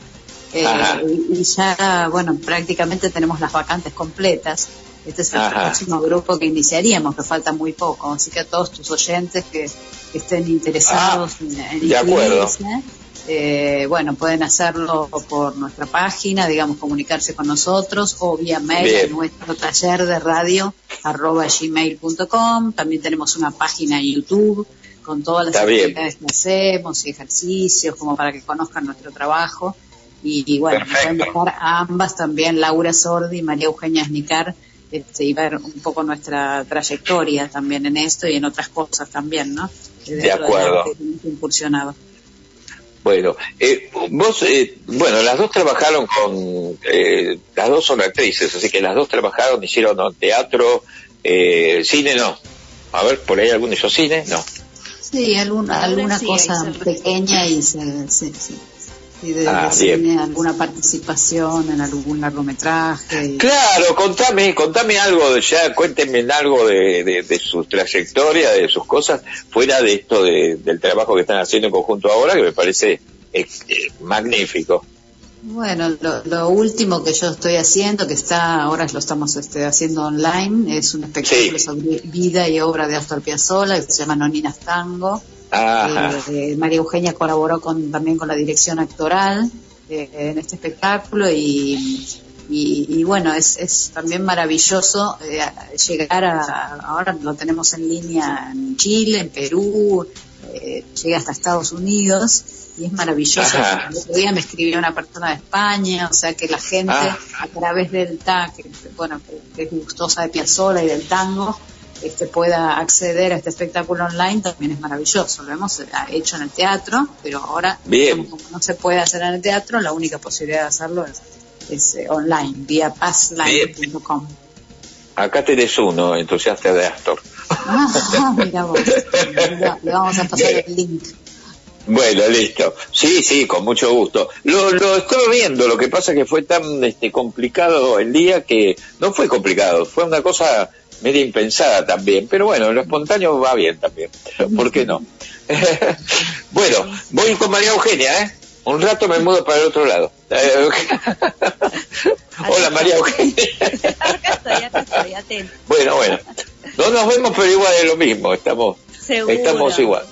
Eh, y ya, bueno, prácticamente tenemos las vacantes completas. Este es el Ajá. próximo grupo que iniciaríamos, que falta muy poco. Así que a todos tus oyentes que, que estén interesados en, en Ah, de acuerdo. inscribirse, eh, bueno, pueden hacerlo por nuestra página, digamos, comunicarse con nosotros o vía mail Bien. a nuestro taller de radio arroba gmail.com. También tenemos una página en YouTube con todas las Está bien. actividades que hacemos y ejercicios como para que conozcan nuestro trabajo. Y, y bueno, pueden dejar a ambas también, Laura Sordi y María Eugenia Snicar, este, y ver un poco nuestra trayectoria también en esto y en otras cosas también, ¿no? De acuerdo. incursionado. Bueno, eh, vos, eh, bueno, las dos trabajaron con, eh, las dos son actrices, así que las dos trabajaron, hicieron ¿no? teatro, eh, cine, no. A ver, por ahí alguno hizo cine, no. Sí, alguna, alguna sí, cosa pequeña y se, sí, sí. Sí, de, Ah, alguna participación en algún largometraje. y- Claro, contame, contame algo, de ya cuéntenme algo de, de, de su trayectoria, de sus cosas, fuera de esto de- del trabajo que están haciendo en conjunto ahora, que me parece eh, eh, magnífico. Bueno, lo, lo último que yo estoy haciendo, que está ahora lo estamos este, haciendo online, es un espectáculo sobre vida y obra de Astor Piazzolla que se llama Noninas Tango. Eh, eh, María Eugenia colaboró con, también con la dirección actoral eh, en este espectáculo y, y, y bueno, es, es también maravilloso eh, llegar a, ahora lo tenemos en línea en Chile, en Perú, llega hasta Estados Unidos y es maravilloso. Ajá. El otro día me escribió una persona de España, o sea que la gente Ah. a través del TAC, que, bueno, que, que es gustosa de Piazzolla y del tango, este, pueda acceder a este espectáculo online también es maravilloso. Lo hemos eh, hecho en el teatro, pero ahora Bien. como no se puede hacer en el teatro, la única posibilidad de hacerlo es, es, eh, online, vía passline.com. Acá tenés uno, entusiasta de Astor. Ah, mira vos, le vamos a pasar el link. Bueno, listo. Sí, sí, con mucho gusto. Lo, lo estaba viendo, lo que pasa que fue tan este, complicado el día que no fue complicado, fue una cosa media impensada también, pero bueno, lo espontáneo va bien también, ¿por qué no? bueno, voy con María Eugenia, ¿eh? Un rato me mudo para el otro lado. Hola María Eugenia. Acá estoy, acá estoy, atento. Bueno, bueno. No nos vemos, pero igual es lo mismo, estamos, Seguro. estamos igual.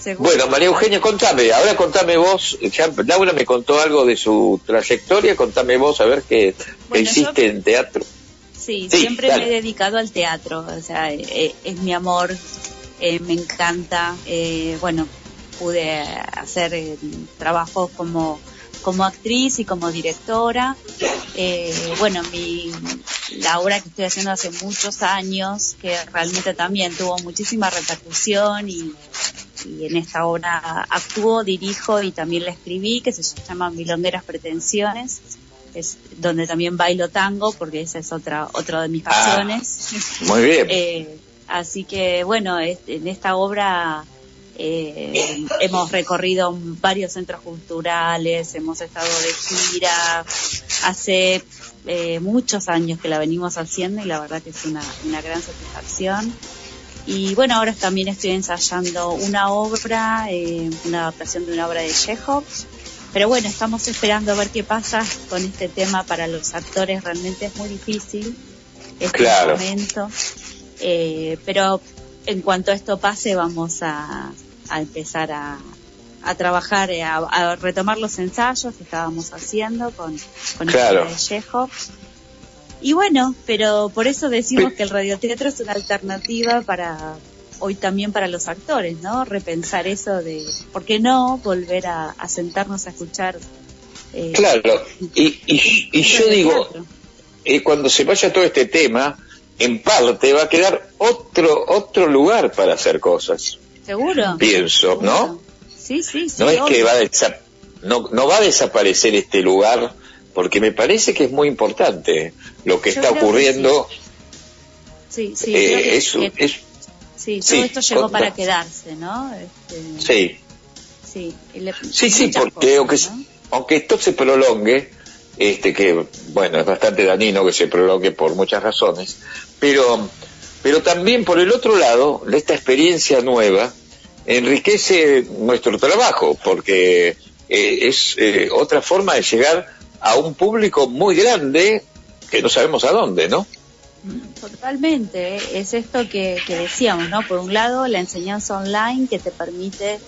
Seguro. Bueno, María Eugenia, contame, ahora contame vos, ya Laura me contó algo de su trayectoria, contame vos a ver qué, hiciste yo- en teatro. Sí, Sí, siempre dale. me he dedicado al teatro, o sea, eh, eh, es mi amor, eh, me encanta. eh, bueno, pude hacer trabajos como, como actriz y como directora. Eh, bueno, mi, la obra que estoy haciendo hace muchos años, que realmente también tuvo muchísima repercusión y, y en esta obra actúo, dirijo y también la escribí, que se llama Milongueras Pretensiones es donde también bailo tango porque esa es otra otra de mis Ah, pasiones muy bien. Eh, así que bueno en esta obra Eh, hemos recorrido varios centros culturales, hemos estado de gira. Hace eh, muchos años que la venimos haciendo y la verdad que es una, una gran satisfacción. Y bueno, ahora también estoy ensayando una obra, eh, una adaptación de una obra de Chekhov. Pero bueno, estamos esperando a ver qué pasa con este tema para los actores. Realmente es muy difícil este Claro. momento. Eh, pero en cuanto esto pase, vamos a, a empezar a, a trabajar, eh, a, a retomar los ensayos que estábamos haciendo con, con Claro. Y bueno, pero por eso decimos que el radioteatro es una alternativa para hoy también para los actores, ¿no? Repensar eso de, ¿por qué no volver a, a sentarnos a escuchar? eh, Claro, y, y, y yo digo, eh, cuando se vaya todo este tema, en parte va a quedar otro otro lugar para hacer cosas, ¿Seguro? pienso, ¿no? Sí, sí, sí. No es que va a desa- no, no va a desaparecer este lugar, porque me parece que es muy importante lo que Yo está que ocurriendo. Sí, sí. eh, es, un- que- es- sí, sí, todo esto llegó para quedarse, ¿no? Este, sí, sí, le- sí, sí, porque cosas, aunque, ¿no? aunque esto se prolongue, este que bueno es bastante dañino que se prolongue por muchas razones, pero pero también por el otro lado esta experiencia nueva enriquece nuestro trabajo porque eh, es eh, otra forma de llegar a un público muy grande que no sabemos a dónde, ¿no? Totalmente, es esto que, que decíamos, ¿no? Por un lado, la enseñanza online que te permite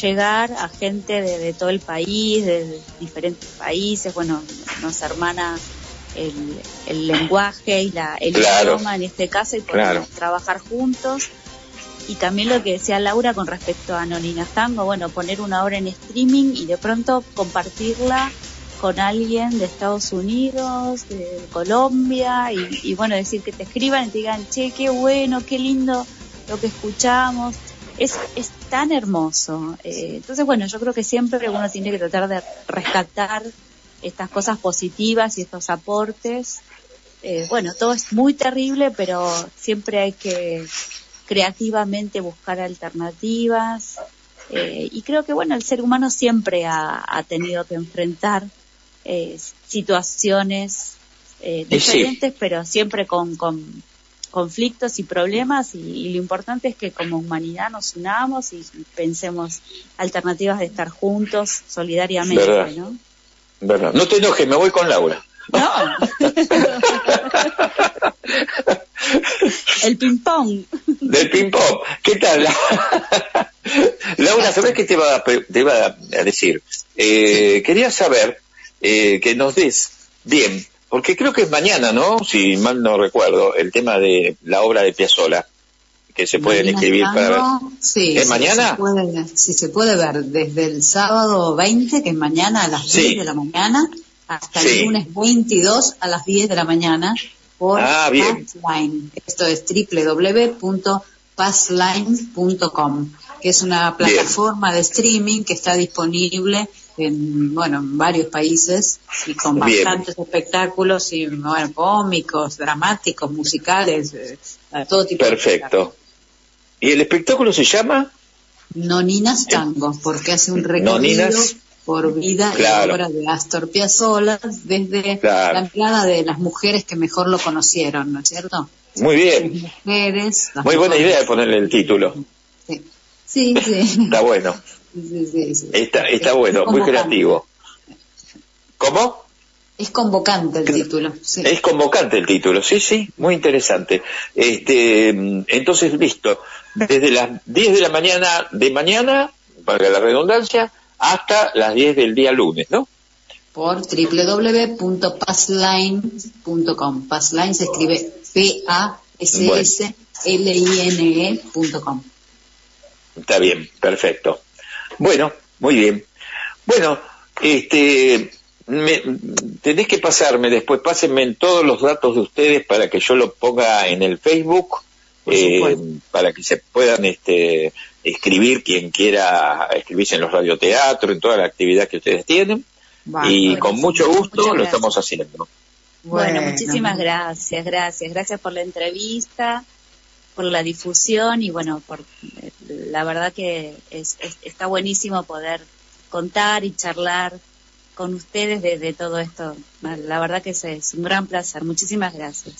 llegar a gente de, de todo el país, de diferentes países, bueno, nos hermana el, el lenguaje y la, el Claro. idioma en este caso y podemos Claro. trabajar juntos. Y también lo que decía Laura con respecto a Noninas Tango, bueno, poner una obra en streaming y de pronto compartirla con alguien de Estados Unidos, de Colombia, y, y bueno, decir que te escriban y te digan, che, qué bueno, qué lindo lo que escuchamos. Es, es tan hermoso. Eh, entonces, bueno, yo creo que siempre uno tiene que tratar de rescatar estas cosas positivas y estos aportes. Eh, bueno, todo es muy terrible, pero siempre hay que creativamente buscar alternativas. Eh, y creo que, bueno, el ser humano siempre ha, ha tenido que enfrentar eh, situaciones eh, sí. diferentes, pero siempre con, con conflictos y problemas. Y, y lo importante es que como humanidad nos unamos y, pensemos alternativas de estar juntos solidariamente, Verdad. ¿no? ¿Verdad? No te enojes, me voy con Laura. El ping-pong. Del ping-pong. ¿Qué tal? Laura, ¿sabes qué te iba a, te iba a decir? Eh, quería saber eh, que nos des bien, porque creo que es mañana, ¿no? Si mal no recuerdo, el tema de la obra de Piazzolla, que se pueden escribir para Sí, ¿Es sí, mañana? Se puede, sí, se puede ver desde el sábado 20, que es mañana a las Sí. 10 de la mañana, hasta el lunes 22 a las 10 de la mañana por Ah. Passline. Esto es www.passline.com, que es una Bien. plataforma de streaming que está disponible en, bueno, en varios países y con Bien. bastantes espectáculos y, bueno, cómicos, dramáticos, musicales, eh, todo tipo de Perfecto. ¿Y el espectáculo se llama? Noninas Tango, porque hace un recorrido Noninas. por vida Claro. y obra de Astor Piazzolla desde Claro. la mirada de las mujeres que mejor lo conocieron, ¿no es cierto? Muy bien. Mujeres. las Muy buena idea de ponerle el título. Sí, sí. Está bueno. Está, está Es bueno, muy creativo. ¿Cómo? Es convocante el título. Sí. Es convocante el título, sí, sí, muy interesante. Este, entonces, listo, desde las 10 de la mañana de mañana, para la redundancia, hasta las 10 del día lunes, ¿no? Por www.passline.com. Passline se escribe P-A-S-S-L-I-N-E.com. Está bien, perfecto. Bueno, muy bien. Bueno, este, me- tenés que pasarme después, pásenme todos los datos de ustedes para que yo lo ponga en el Facebook, eh, para que se puedan este, escribir quien quiera escribirse en los radioteatros, en toda la actividad que ustedes tienen. Vale, y bueno, con mucho gusto lo estamos haciendo. Bueno, Bueno. muchísimas gracias, gracias, gracias por la entrevista, por la difusión y bueno, por eh, la verdad que es, es- está buenísimo poder contar y charlar con ustedes de, de todo esto. La verdad que es, es un gran placer. Muchísimas gracias.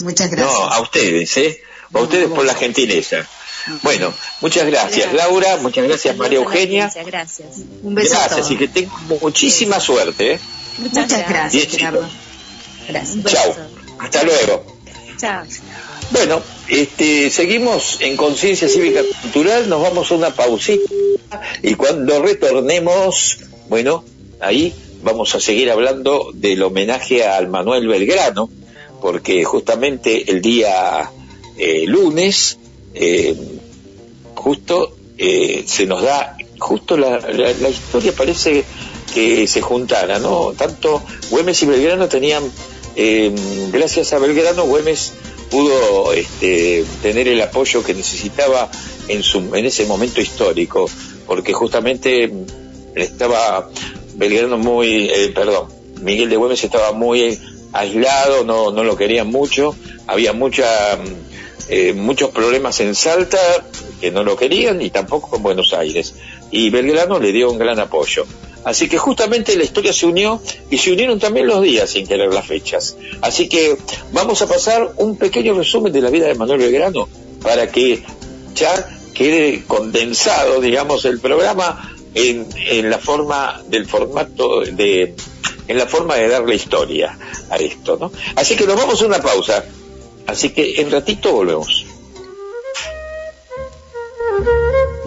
Muchas No, a ustedes, ¿eh? A ustedes por la gentileza. Bueno, muchas gracias Laura, muchas gracias María a Eugenia. audiencia, Gracias. Un beso a Gracias todos. y que tengan muchísima suerte. ¿eh? Muchas, gracias, Gerardo. Gracias. Chao. Hasta luego. Chao. Bueno, este, seguimos en Conciencia Cívica Cultural, nos vamos a una pausita y cuando retornemos, bueno, ahí vamos a seguir hablando del homenaje al Manuel Belgrano, porque justamente el día eh, lunes, eh, justo eh, se nos da, justo la, la- la historia parece que se juntara, ¿no? Tanto Güemes y Belgrano tenían, eh, gracias a Belgrano, Güemes pudo este, tener el apoyo que necesitaba en, su, en ese momento histórico, porque justamente estaba Belgrano muy, eh, perdón, Miguel de Güemes estaba muy aislado, no, no lo querían mucho, había mucha, mm, eh, muchos problemas en Salta que no lo querían y tampoco en Buenos Aires. Y Belgrano le dio un gran apoyo. Así que justamente la historia se unió y se unieron también los días sin querer las fechas. Así que vamos a pasar un pequeño resumen de la vida de Manuel Belgrano para que ya quede condensado, digamos, el programa en, en la forma del formato de en la forma de darle historia a esto, ¿no? Así que nos vamos a una pausa. Así que en ratito volvemos.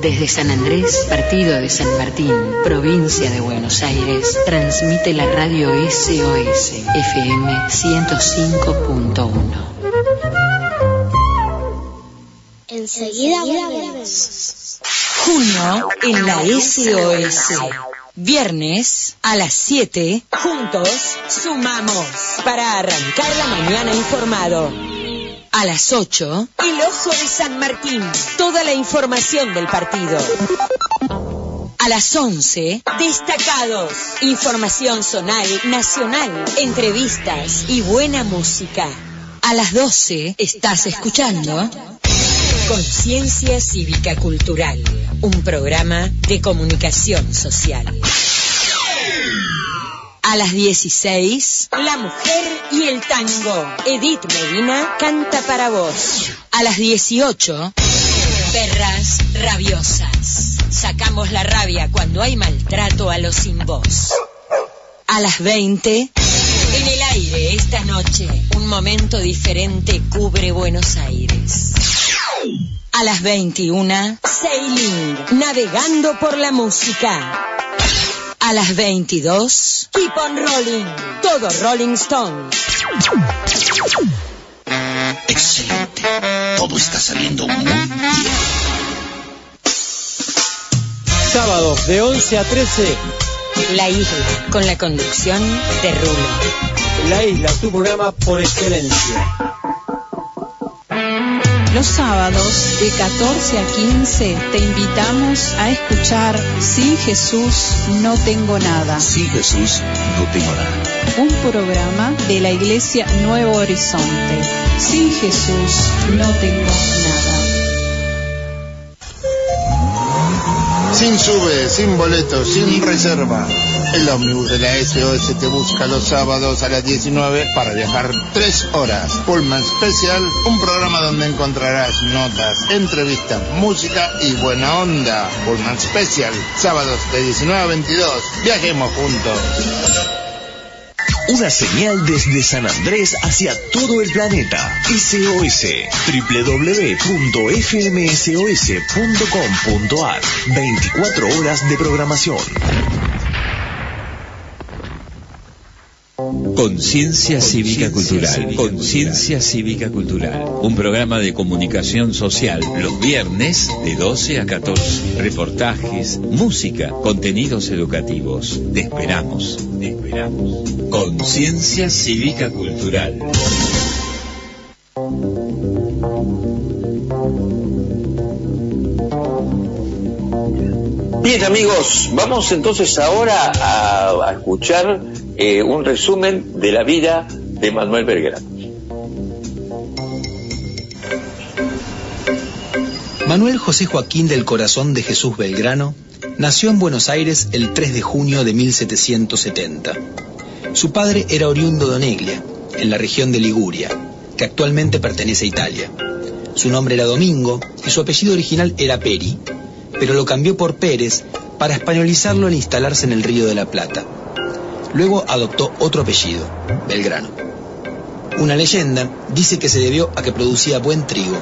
Desde San Andrés, partido de San Martín, provincia de Buenos Aires, transmite la radio SOS FM 105.1. Enseguida volvemos. Junio en la SOS. Viernes a las 7, juntos sumamos para arrancar la mañana informado. A las 8, el ojo de San Martín. Toda la información del partido. A las 11, destacados. Información zonal, nacional, entrevistas y buena música. A las 12, estás escuchando Conciencia Cívica Cultural, un programa de comunicación social. A las 16, La Mujer y el Tango. Edith Medina canta para vos. A las 18, Perras Rabiosas. Sacamos la rabia cuando hay maltrato a los sin voz. A las 20, en el aire esta noche, un momento diferente cubre Buenos Aires. A las 21, Sailing, navegando por la música. A las 22, Keep on Rolling, todo Rolling Stone. Excelente. Todo está saliendo muy bien. Sábados de 11 a 13. La isla, con la conducción de Rulo. La isla, tu programa por excelencia. Los sábados de 14 a 15 te invitamos a escuchar Sin Jesús no tengo nada, Sin Jesús no tengo nada. un programa de la Iglesia Nuevo Horizonte. Sin Jesús no tengo nada. Sin sube, sin boleto, sin reserva. El ómnibus de la SOS te busca los sábados a las 19 para viajar 3 horas. Pullman Special, un programa donde encontrarás notas, entrevistas, música y buena onda. Pullman Special, sábados de 19 a 22. Viajemos juntos. Una señal desde San Andrés hacia todo el planeta. SOS www.fmsos.com.ar 24 horas de programación. Conciencia Cívica Cultural. Conciencia Cívica Cultural. Un programa de comunicación social los viernes de 12 a 14. Reportajes, música, contenidos educativos. Te esperamos. Te esperamos. Conciencia Cívica Cultural. Bien amigos, vamos entonces ahora a, escuchar eh, un resumen de la vida de Manuel Belgrano. Manuel José Joaquín del Corazón de Jesús Belgrano nació en Buenos Aires el 3 de junio de 1770. Su padre era oriundo de Oneglia, en la región de Liguria, que actualmente pertenece a Italia. Su nombre era Domingo y su apellido original era Peri, pero lo cambió por Pérez para españolizarlo al instalarse en el Río de la Plata. Luego adoptó otro apellido, Belgrano. Una leyenda dice que se debió a que producía buen trigo,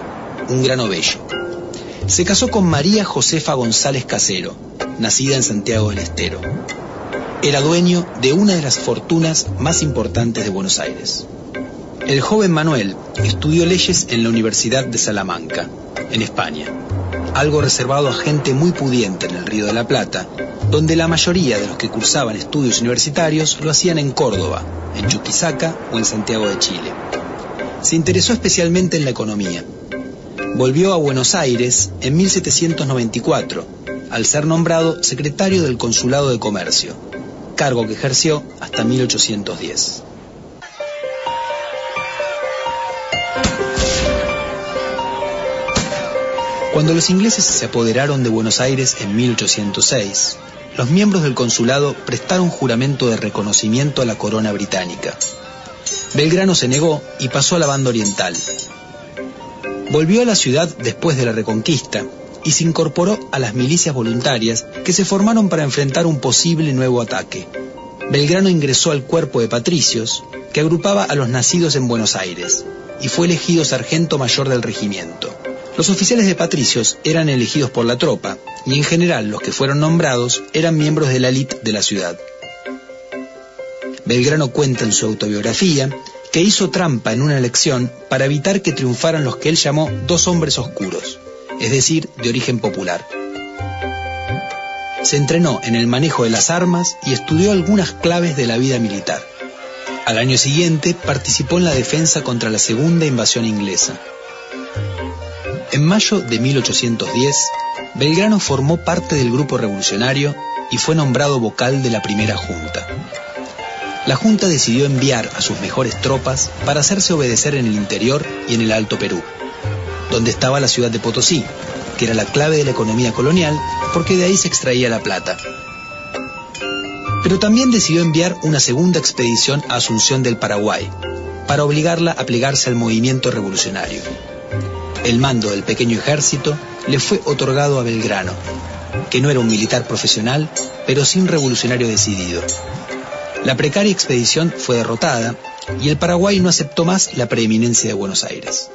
un grano bello. Se casó con María Josefa González Casero, nacida en Santiago del Estero. Era dueño de una de las fortunas más importantes de Buenos Aires. El joven Manuel estudió leyes en la Universidad de Salamanca, en España, algo reservado a gente muy pudiente en el Río de la Plata, donde la mayoría de los que cursaban estudios universitarios lo hacían en Córdoba, en Chuquisaca o en Santiago de Chile. Se interesó especialmente en la economía. Volvió a Buenos Aires en 1794, al ser nombrado secretario del Consulado de Comercio, cargo que ejerció hasta 1810. Cuando los ingleses se apoderaron de Buenos Aires en 1806, los miembros del consulado prestaron juramento de reconocimiento a la corona británica. Belgrano se negó y pasó a la banda oriental. Volvió a la ciudad después de la reconquista y se incorporó a las milicias voluntarias que se formaron para enfrentar un posible nuevo ataque. Belgrano ingresó al cuerpo de patricios que agrupaba a los nacidos en Buenos Aires y fue elegido sargento mayor del regimiento. Los oficiales de patricios eran elegidos por la tropa y en general los que fueron nombrados eran miembros de la élite de la ciudad. Belgrano cuenta en su autobiografía que hizo trampa en una elección para evitar que triunfaran los que él llamó dos hombres oscuros, es decir, de origen popular. Se entrenó en el manejo de las armas y estudió algunas claves de la vida militar. Al año siguiente participó en la defensa contra la segunda invasión inglesa. En mayo de 1810, Belgrano formó parte del grupo revolucionario y fue nombrado vocal de la primera junta. La junta decidió enviar a sus mejores tropas para hacerse obedecer en el interior y en el Alto Perú, donde estaba la ciudad de Potosí, que era la clave de la economía colonial porque de ahí se extraía la plata. Pero también decidió enviar una segunda expedición a Asunción del Paraguay, para obligarla a plegarse al movimiento revolucionario. El mando del pequeño ejército le fue otorgado a Belgrano, que no era un militar profesional, pero sí un revolucionario decidido. La precaria expedición fue derrotada y el Paraguay no aceptó más la preeminencia de Buenos Aires.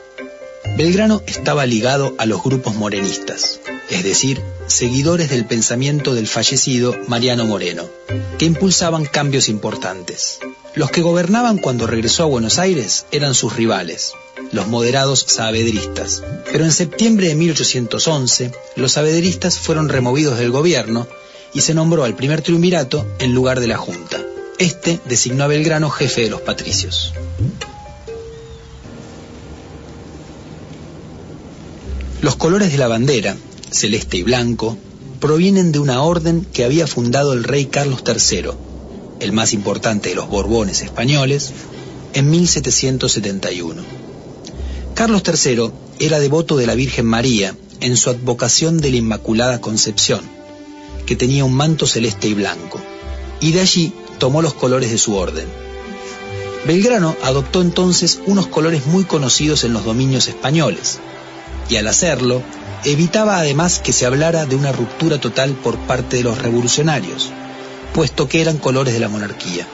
Belgrano estaba ligado a los grupos morenistas, es decir, seguidores del pensamiento del fallecido Mariano Moreno, que impulsaban cambios importantes. Los que gobernaban cuando regresó a Buenos Aires eran sus rivales, los moderados saavedristas. Pero en septiembre de 1811, los saavedristas fueron removidos del gobierno y se nombró al primer triunvirato en lugar de la Junta. Este designó a Belgrano jefe de los patricios. Los colores de la bandera, celeste y blanco, provienen de una orden que había fundado el rey Carlos III, el más importante de los Borbones españoles, en 1771. Carlos III era devoto de la Virgen María en su advocación de la Inmaculada Concepción, que tenía un manto celeste y blanco, y de allí tomó los colores de su orden. Belgrano adoptó entonces unos colores muy conocidos en los dominios españoles, y al hacerlo, evitaba además que se hablara de una ruptura total por parte de los revolucionarios, puesto que eran colores de la monarquía.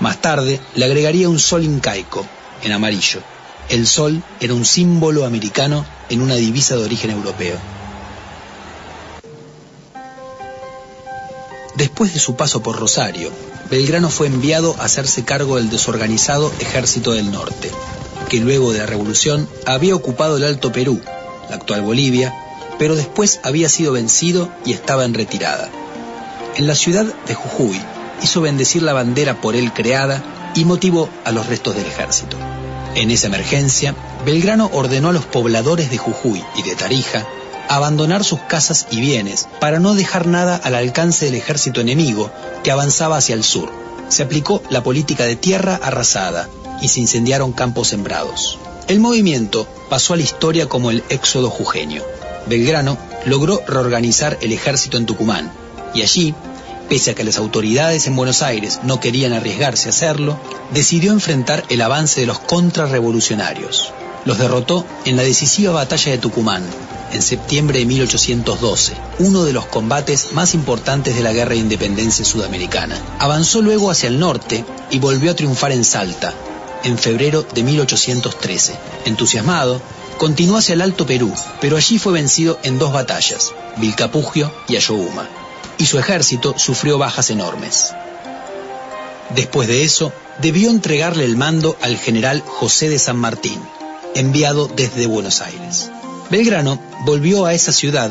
Más tarde le agregaría un sol incaico, en amarillo. El sol era un símbolo americano en una divisa de origen europeo. Después de su paso por Rosario, Belgrano fue enviado a hacerse cargo del desorganizado Ejército del Norte, que luego de la revolución había ocupado el Alto Perú, la actual Bolivia, pero después había sido vencido y estaba en retirada. En la ciudad de Jujuy hizo bendecir la bandera por él creada y motivó a los restos del ejército. En esa emergencia, Belgrano ordenó a los pobladores de Jujuy y de Tarija abandonar sus casas y bienes para no dejar nada al alcance del ejército enemigo que avanzaba hacia el sur. Se aplicó la política de tierra arrasada y se incendiaron campos sembrados. El movimiento pasó a la historia como el éxodo jujeño. Belgrano logró reorganizar el ejército en Tucumán y allí, pese a que las autoridades en Buenos Aires no querían arriesgarse a hacerlo, decidió enfrentar el avance de los contrarrevolucionarios. Los derrotó en la decisiva batalla de Tucumán, en septiembre de 1812, uno de los combates más importantes de la Guerra de Independencia Sudamericana. Avanzó luego hacia el norte y volvió a triunfar en Salta, en febrero de 1813. Entusiasmado, continuó hacia el Alto Perú, pero allí fue vencido en dos batallas, Vilcapugio y Ayohuma, y su ejército sufrió bajas enormes. Después de eso, debió entregarle el mando al general José de San Martín, enviado desde Buenos Aires. Belgrano volvió a esa ciudad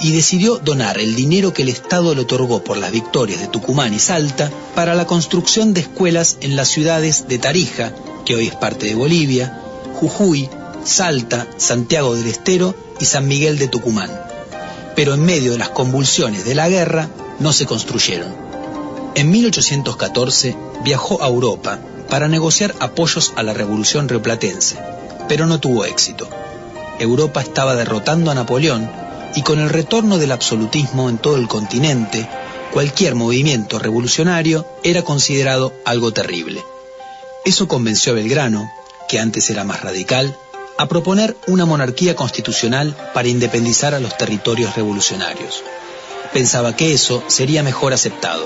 y decidió donar el dinero que el Estado le otorgó por las victorias de Tucumán y Salta para la construcción de escuelas en las ciudades de Tarija, que hoy es parte de Bolivia, Jujuy, Salta, Santiago del Estero y San Miguel de Tucumán. Pero en medio de las convulsiones de la guerra no se construyeron. En 1814 viajó a Europa para negociar apoyos a la revolución rioplatense, pero no tuvo éxito. Europa estaba derrotando a Napoleón y con el retorno del absolutismo en todo el continente, cualquier movimiento revolucionario era considerado algo terrible. Eso convenció a Belgrano, que antes era más radical, a proponer una monarquía constitucional para independizar a los territorios revolucionarios. Pensaba que eso sería mejor aceptado.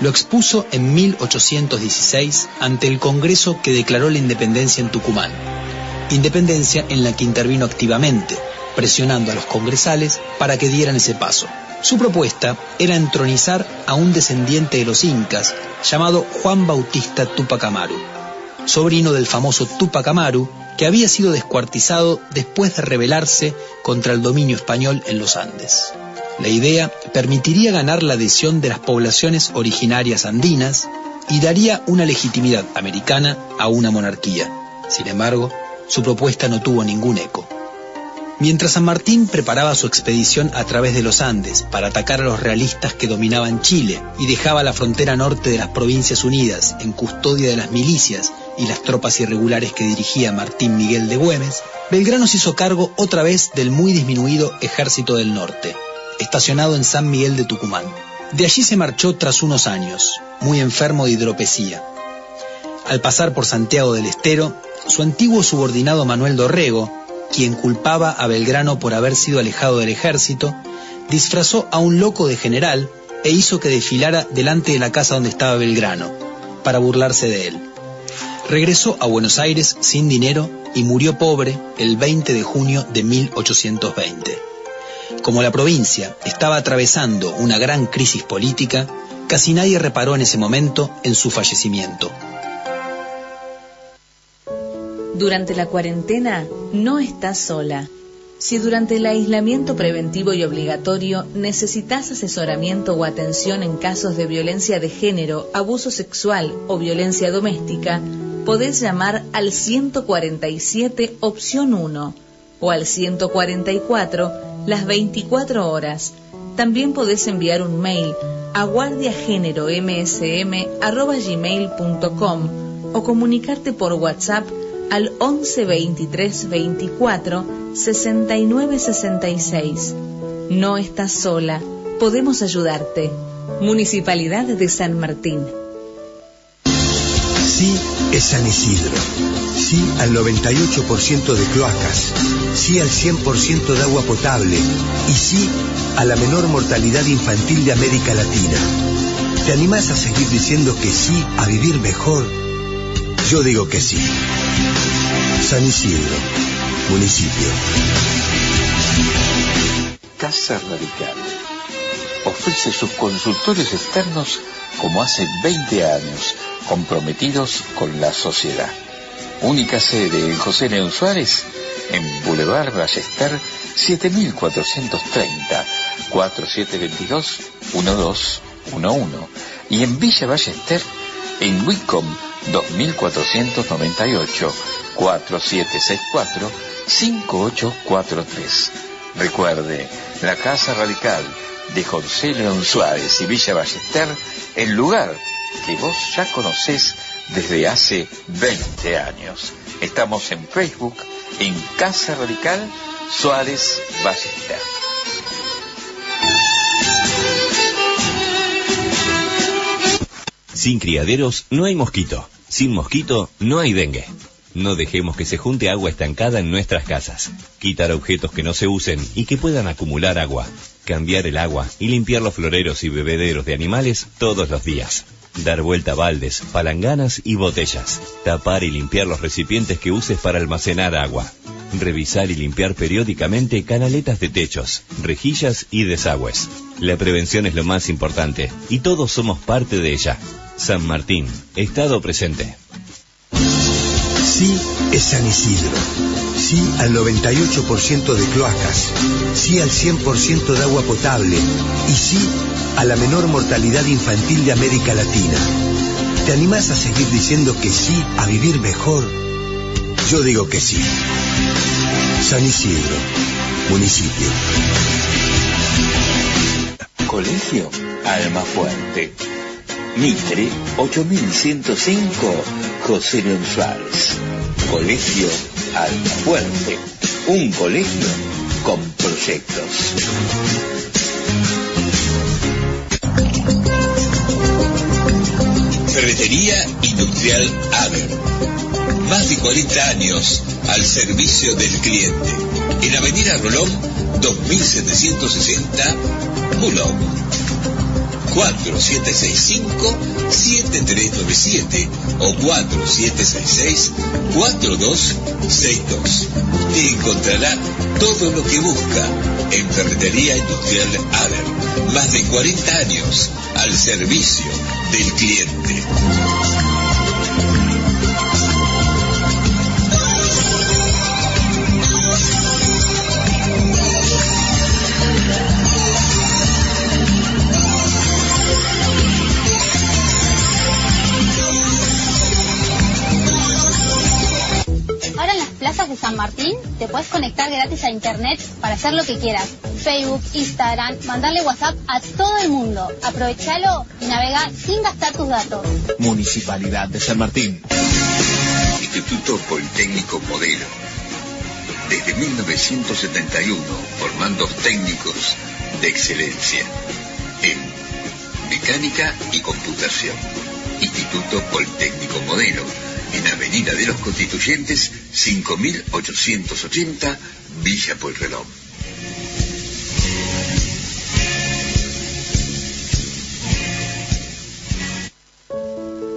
Lo expuso en 1816 ante el Congreso que declaró la independencia en Tucumán, independencia en la que intervino activamente, presionando a los congresales para que dieran ese paso. Su propuesta era entronizar a un descendiente de los incas llamado Juan Bautista Tupac Amaru, sobrino del famoso Tupac Amaru, que había sido descuartizado después de rebelarse contra el dominio español en los Andes. La idea permitiría ganar la adhesión de las poblaciones originarias andinas y daría una legitimidad americana a una monarquía. Sin embargo, su propuesta no tuvo ningún eco. Mientras San Martín preparaba su expedición a través de los Andes para atacar a los realistas que dominaban Chile y dejaba la frontera norte de las Provincias Unidas en custodia de las milicias y las tropas irregulares que dirigía Martín Miguel de Güemes, Belgrano se hizo cargo otra vez del muy disminuido Ejército del Norte, estacionado en San Miguel de Tucumán. De allí se marchó tras unos años, muy enfermo de hidropesía. Al pasar por Santiago del Estero, su antiguo subordinado Manuel Dorrego, quien culpaba a Belgrano por haber sido alejado del ejército, disfrazó a un loco de general e hizo que desfilara delante de la casa donde estaba Belgrano, para burlarse de él. Regresó a Buenos Aires sin dinero y murió pobre el 20 de junio de 1820. Como la provincia estaba atravesando una gran crisis política, casi nadie reparó en ese momento en su fallecimiento. Durante la cuarentena no estás sola. Si durante el aislamiento preventivo y obligatorio necesitas asesoramiento o atención en casos de violencia de género, abuso sexual o violencia doméstica, podés llamar al 147 opción 1 o al 144 las 24 horas. También podés enviar un mail a guardiageneromsm.gmail.com o comunicarte por WhatsApp al 11 23 24 69 66. No estás sola, podemos ayudarte. Municipalidad de San Martín. Es San Isidro. Sí al 98% de cloacas. Sí al 100% de agua potable. Y sí a la menor mortalidad infantil de América Latina. ¿Te animás a seguir diciendo que sí a vivir mejor? Yo digo que sí. San Isidro, municipio. Casa Radical. Ofrece sus consultorios externos como hace 20 años, comprometidos con la sociedad. Única sede en José León Suárez, en Boulevard Ballester 7430, 4722-1211. Y en Villa Ballester, en Wicom 2498 4764 5843. Recuerde, la Casa Radical de José León Suárez y Villa Ballester, el lugar que vos ya conocés desde hace 20 años. Estamos en Facebook, en Casa Radical, Suárez Ballester. Sin criaderos no hay mosquito. Sin mosquito no hay dengue. No dejemos que se junte agua estancada en nuestras casas. Quitar objetos que no se usen y que puedan acumular agua. Cambiar el agua y limpiar los floreros y bebederos de animales todos los días. Dar vuelta a baldes, palanganas y botellas. Tapar y limpiar los recipientes que uses para almacenar agua. Revisar y limpiar periódicamente canaletas de techos, rejillas y desagües. La prevención es lo más importante y todos somos parte de ella. San Martín, Estado presente. Sí es San Isidro. Sí al 98% de cloacas. Sí al 100% de agua potable. Y sí a la menor mortalidad infantil de América Latina. ¿Te animás a seguir diciendo que sí a vivir mejor? Yo digo que sí. San Isidro, municipio. Colegio Almafuerte. Mitre 8105 José León Suárez. Colegio Almafuerte. Un colegio con proyectos. Ferretería Industrial Aver. Más de 40 años al servicio del cliente. En Avenida Rolón, 2760, Bulón. 4765-7397 o 4766-4262. Te encontrará todo lo que busca en Ferretería Industrial Aver. Más de 40 años al servicio del cliente. Conectar gratis a internet para hacer lo que quieras. Facebook, Instagram, mandarle WhatsApp a todo el mundo. Aprovechalo y navega sin gastar tus datos. Municipalidad de San Martín. Instituto Politécnico Modelo. Desde 1971, formando técnicos de excelencia en mecánica y computación. Instituto Politécnico Modelo, en Avenida de los Constituyentes, 5880, Villa Pueyrredón.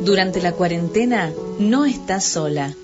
Durante la cuarentena no estás sola.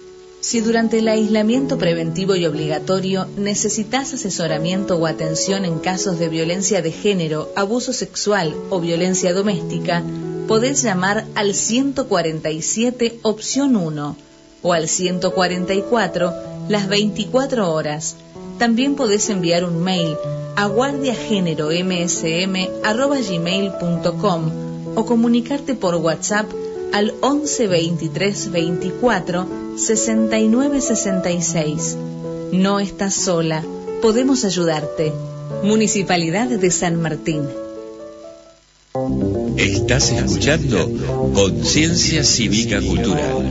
Si durante el aislamiento preventivo y obligatorio necesitas asesoramiento o atención en casos de violencia de género, abuso sexual o violencia doméstica, podés llamar al 147 opción 1 o al 144 las 24 horas. También podés enviar un mail a guardiageneromsm.gmail.com o comunicarte por WhatsApp al 11 23 24 69 66. No estás sola, podemos ayudarte. Municipalidad de San Martín. Estás escuchando Conciencia Cívica Cultural.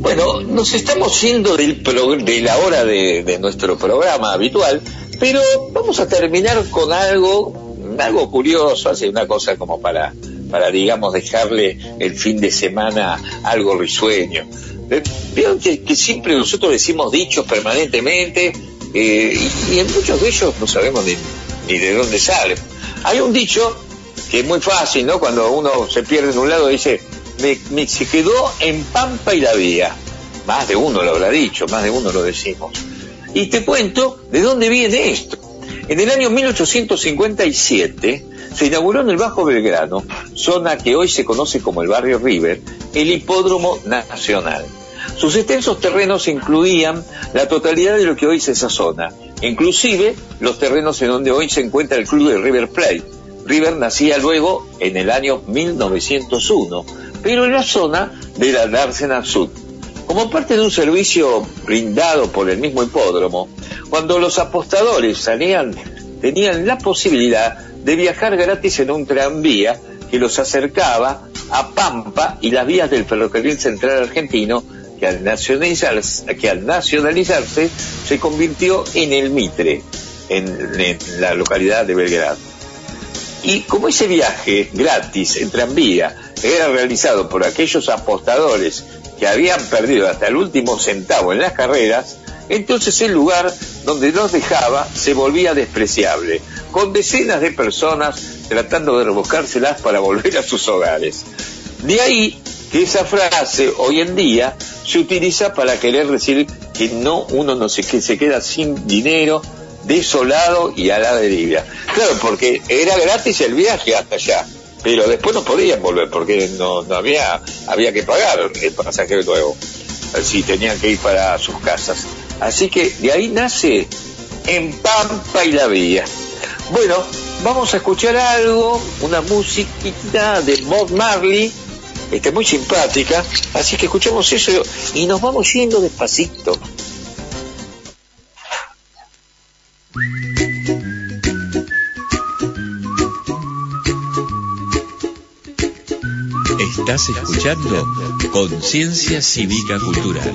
Bueno, nos estamos yendo del de la hora de, nuestro programa habitual, pero vamos a terminar con algo, algo curioso, hace una cosa como para, para digamos, dejarle el fin de semana algo risueño. Eh, Veo que, que siempre nosotros decimos dichos permanentemente eh, y, en muchos de ellos no sabemos ni, de dónde salen. Hay un dicho que es muy fácil, ¿no? Cuando uno se pierde en un lado dice, me- se quedó en Pampa y la Vía. Más de uno lo habrá dicho, más de uno lo decimos. Y te cuento de dónde viene esto. En el año 1857 se inauguró en el Bajo Belgrano, zona que hoy se conoce como el barrio River, el Hipódromo Nacional. Sus extensos terrenos incluían la totalidad de lo que hoy es esa zona, inclusive los terrenos en donde hoy se encuentra el club de River Plate. River nacía luego en el año 1901, pero en la zona de la Dársena Sud. Como parte de un servicio brindado por el mismo hipódromo, cuando los apostadores salían, tenían la posibilidad de viajar gratis en un tranvía que los acercaba a Pampa y las vías del ferrocarril central argentino que al nacionalizarse, se convirtió en el Mitre, en, en la localidad de Belgrado. Y como ese viaje gratis en tranvía era realizado por aquellos apostadores que habían perdido hasta el último centavo en las carreras, entonces el lugar donde los dejaba se volvía despreciable, con decenas de personas tratando de rebuscárselas para volver a sus hogares. De ahí que esa frase hoy en día se utiliza para querer decir que no uno no se, que se queda sin dinero, desolado y a la deriva. Claro, porque era gratis el viaje hasta allá, pero después no podían volver porque no, había había que pagar el pasaje nuevo, si tenían que ir para sus casas. Así que de ahí nace en Pampa y la Vía. Bueno, vamos a escuchar algo, una musiquita de Bob Marley, este, muy simpática, así que escuchamos eso y nos vamos yendo despacito. Estás escuchando Conciencia Cívica Cultural.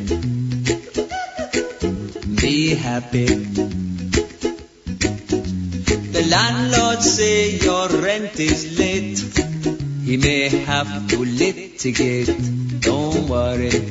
Happy. The landlord say your rent is late. He may have to litigate. Don't worry.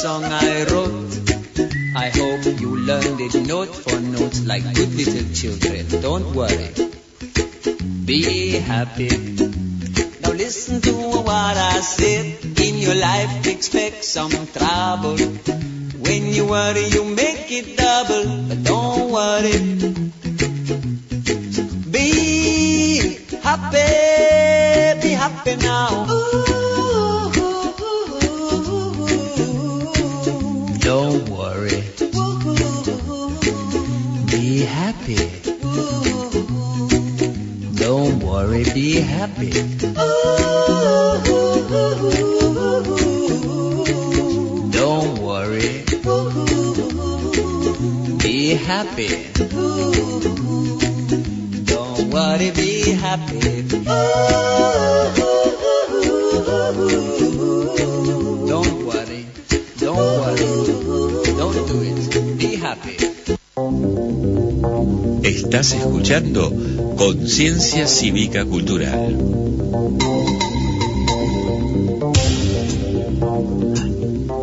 Song I wrote. I hope you learned it note for note like good little children. Don't worry. Be happy. Conciencia Cívica Cultural.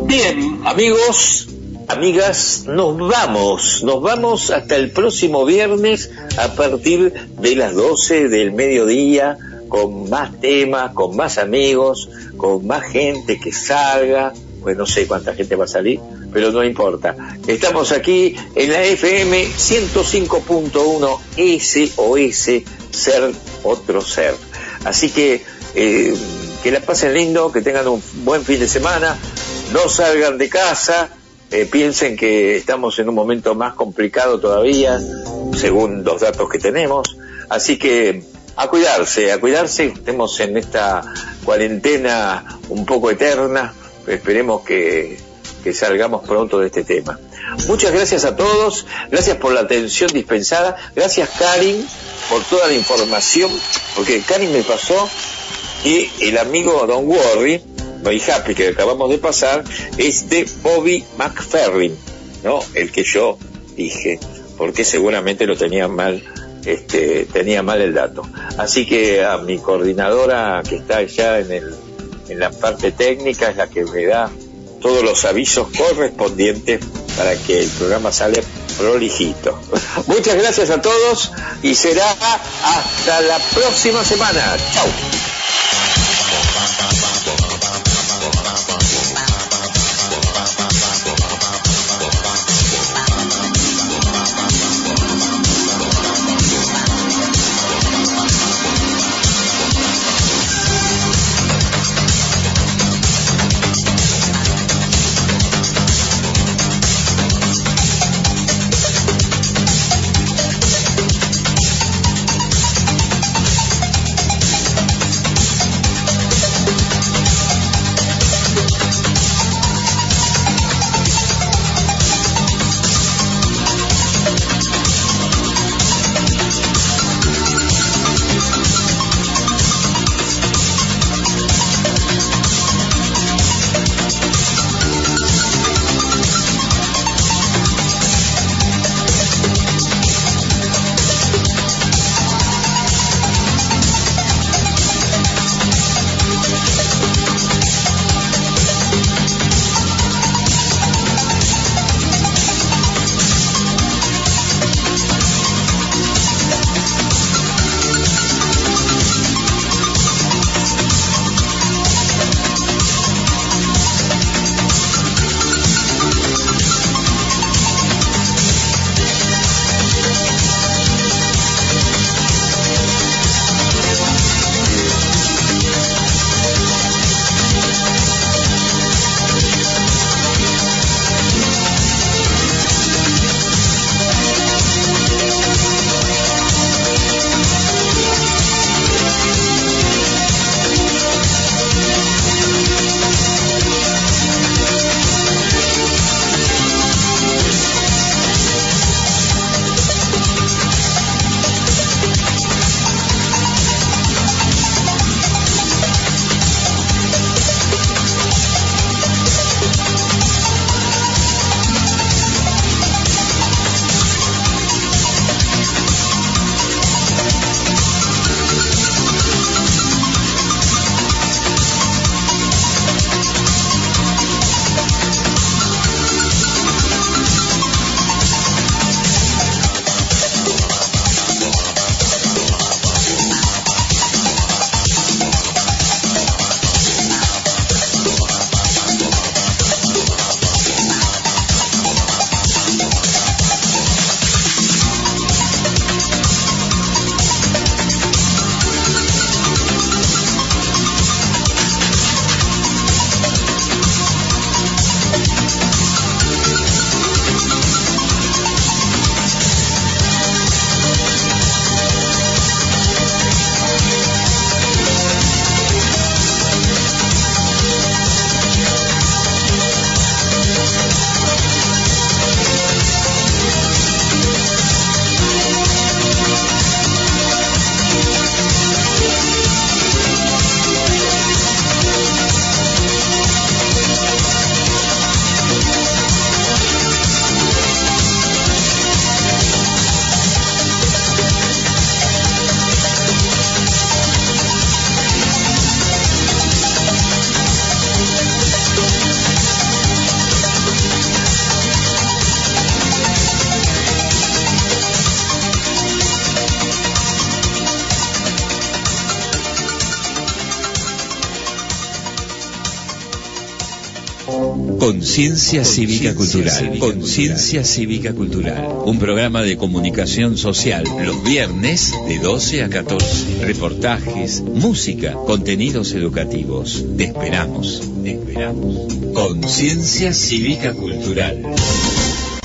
Bien, amigos, amigas, nos vamos, nos vamos hasta el próximo viernes a partir de las 12 del mediodía con más temas, con más amigos, con más gente que salga, pues no sé cuánta gente va a salir, pero no importa. Estamos aquí en la FM 105.1 SOS, Ser Otro Ser. Así que eh, que la pasen lindo, que tengan un buen fin de semana, no salgan de casa, eh, piensen que estamos en un momento más complicado todavía, según los datos que tenemos. Así que a cuidarse, a cuidarse, estemos en esta cuarentena un poco eterna, esperemos que, que salgamos pronto de este tema. Muchas gracias a todos, gracias por la atención dispensada, gracias Karin por toda la información, porque Karin me pasó que el amigo Don Worry, Muy Happy que acabamos de pasar, es de Bobby McFerrin, ¿no? El que yo dije, porque seguramente lo tenía mal, este, tenía mal el dato. Así que a mi coordinadora que está allá en el, en la parte técnica es la que me da todos los avisos correspondientes para que el programa sale prolijito. Muchas gracias a todos y será hasta la próxima semana. Chao. Conciencia Cívica Cultural. Conciencia Cívica Cultural. Un programa de comunicación social los viernes de 12 a 14. Reportajes, música, contenidos educativos. Te esperamos. Te esperamos. Conciencia Cívica Cultural.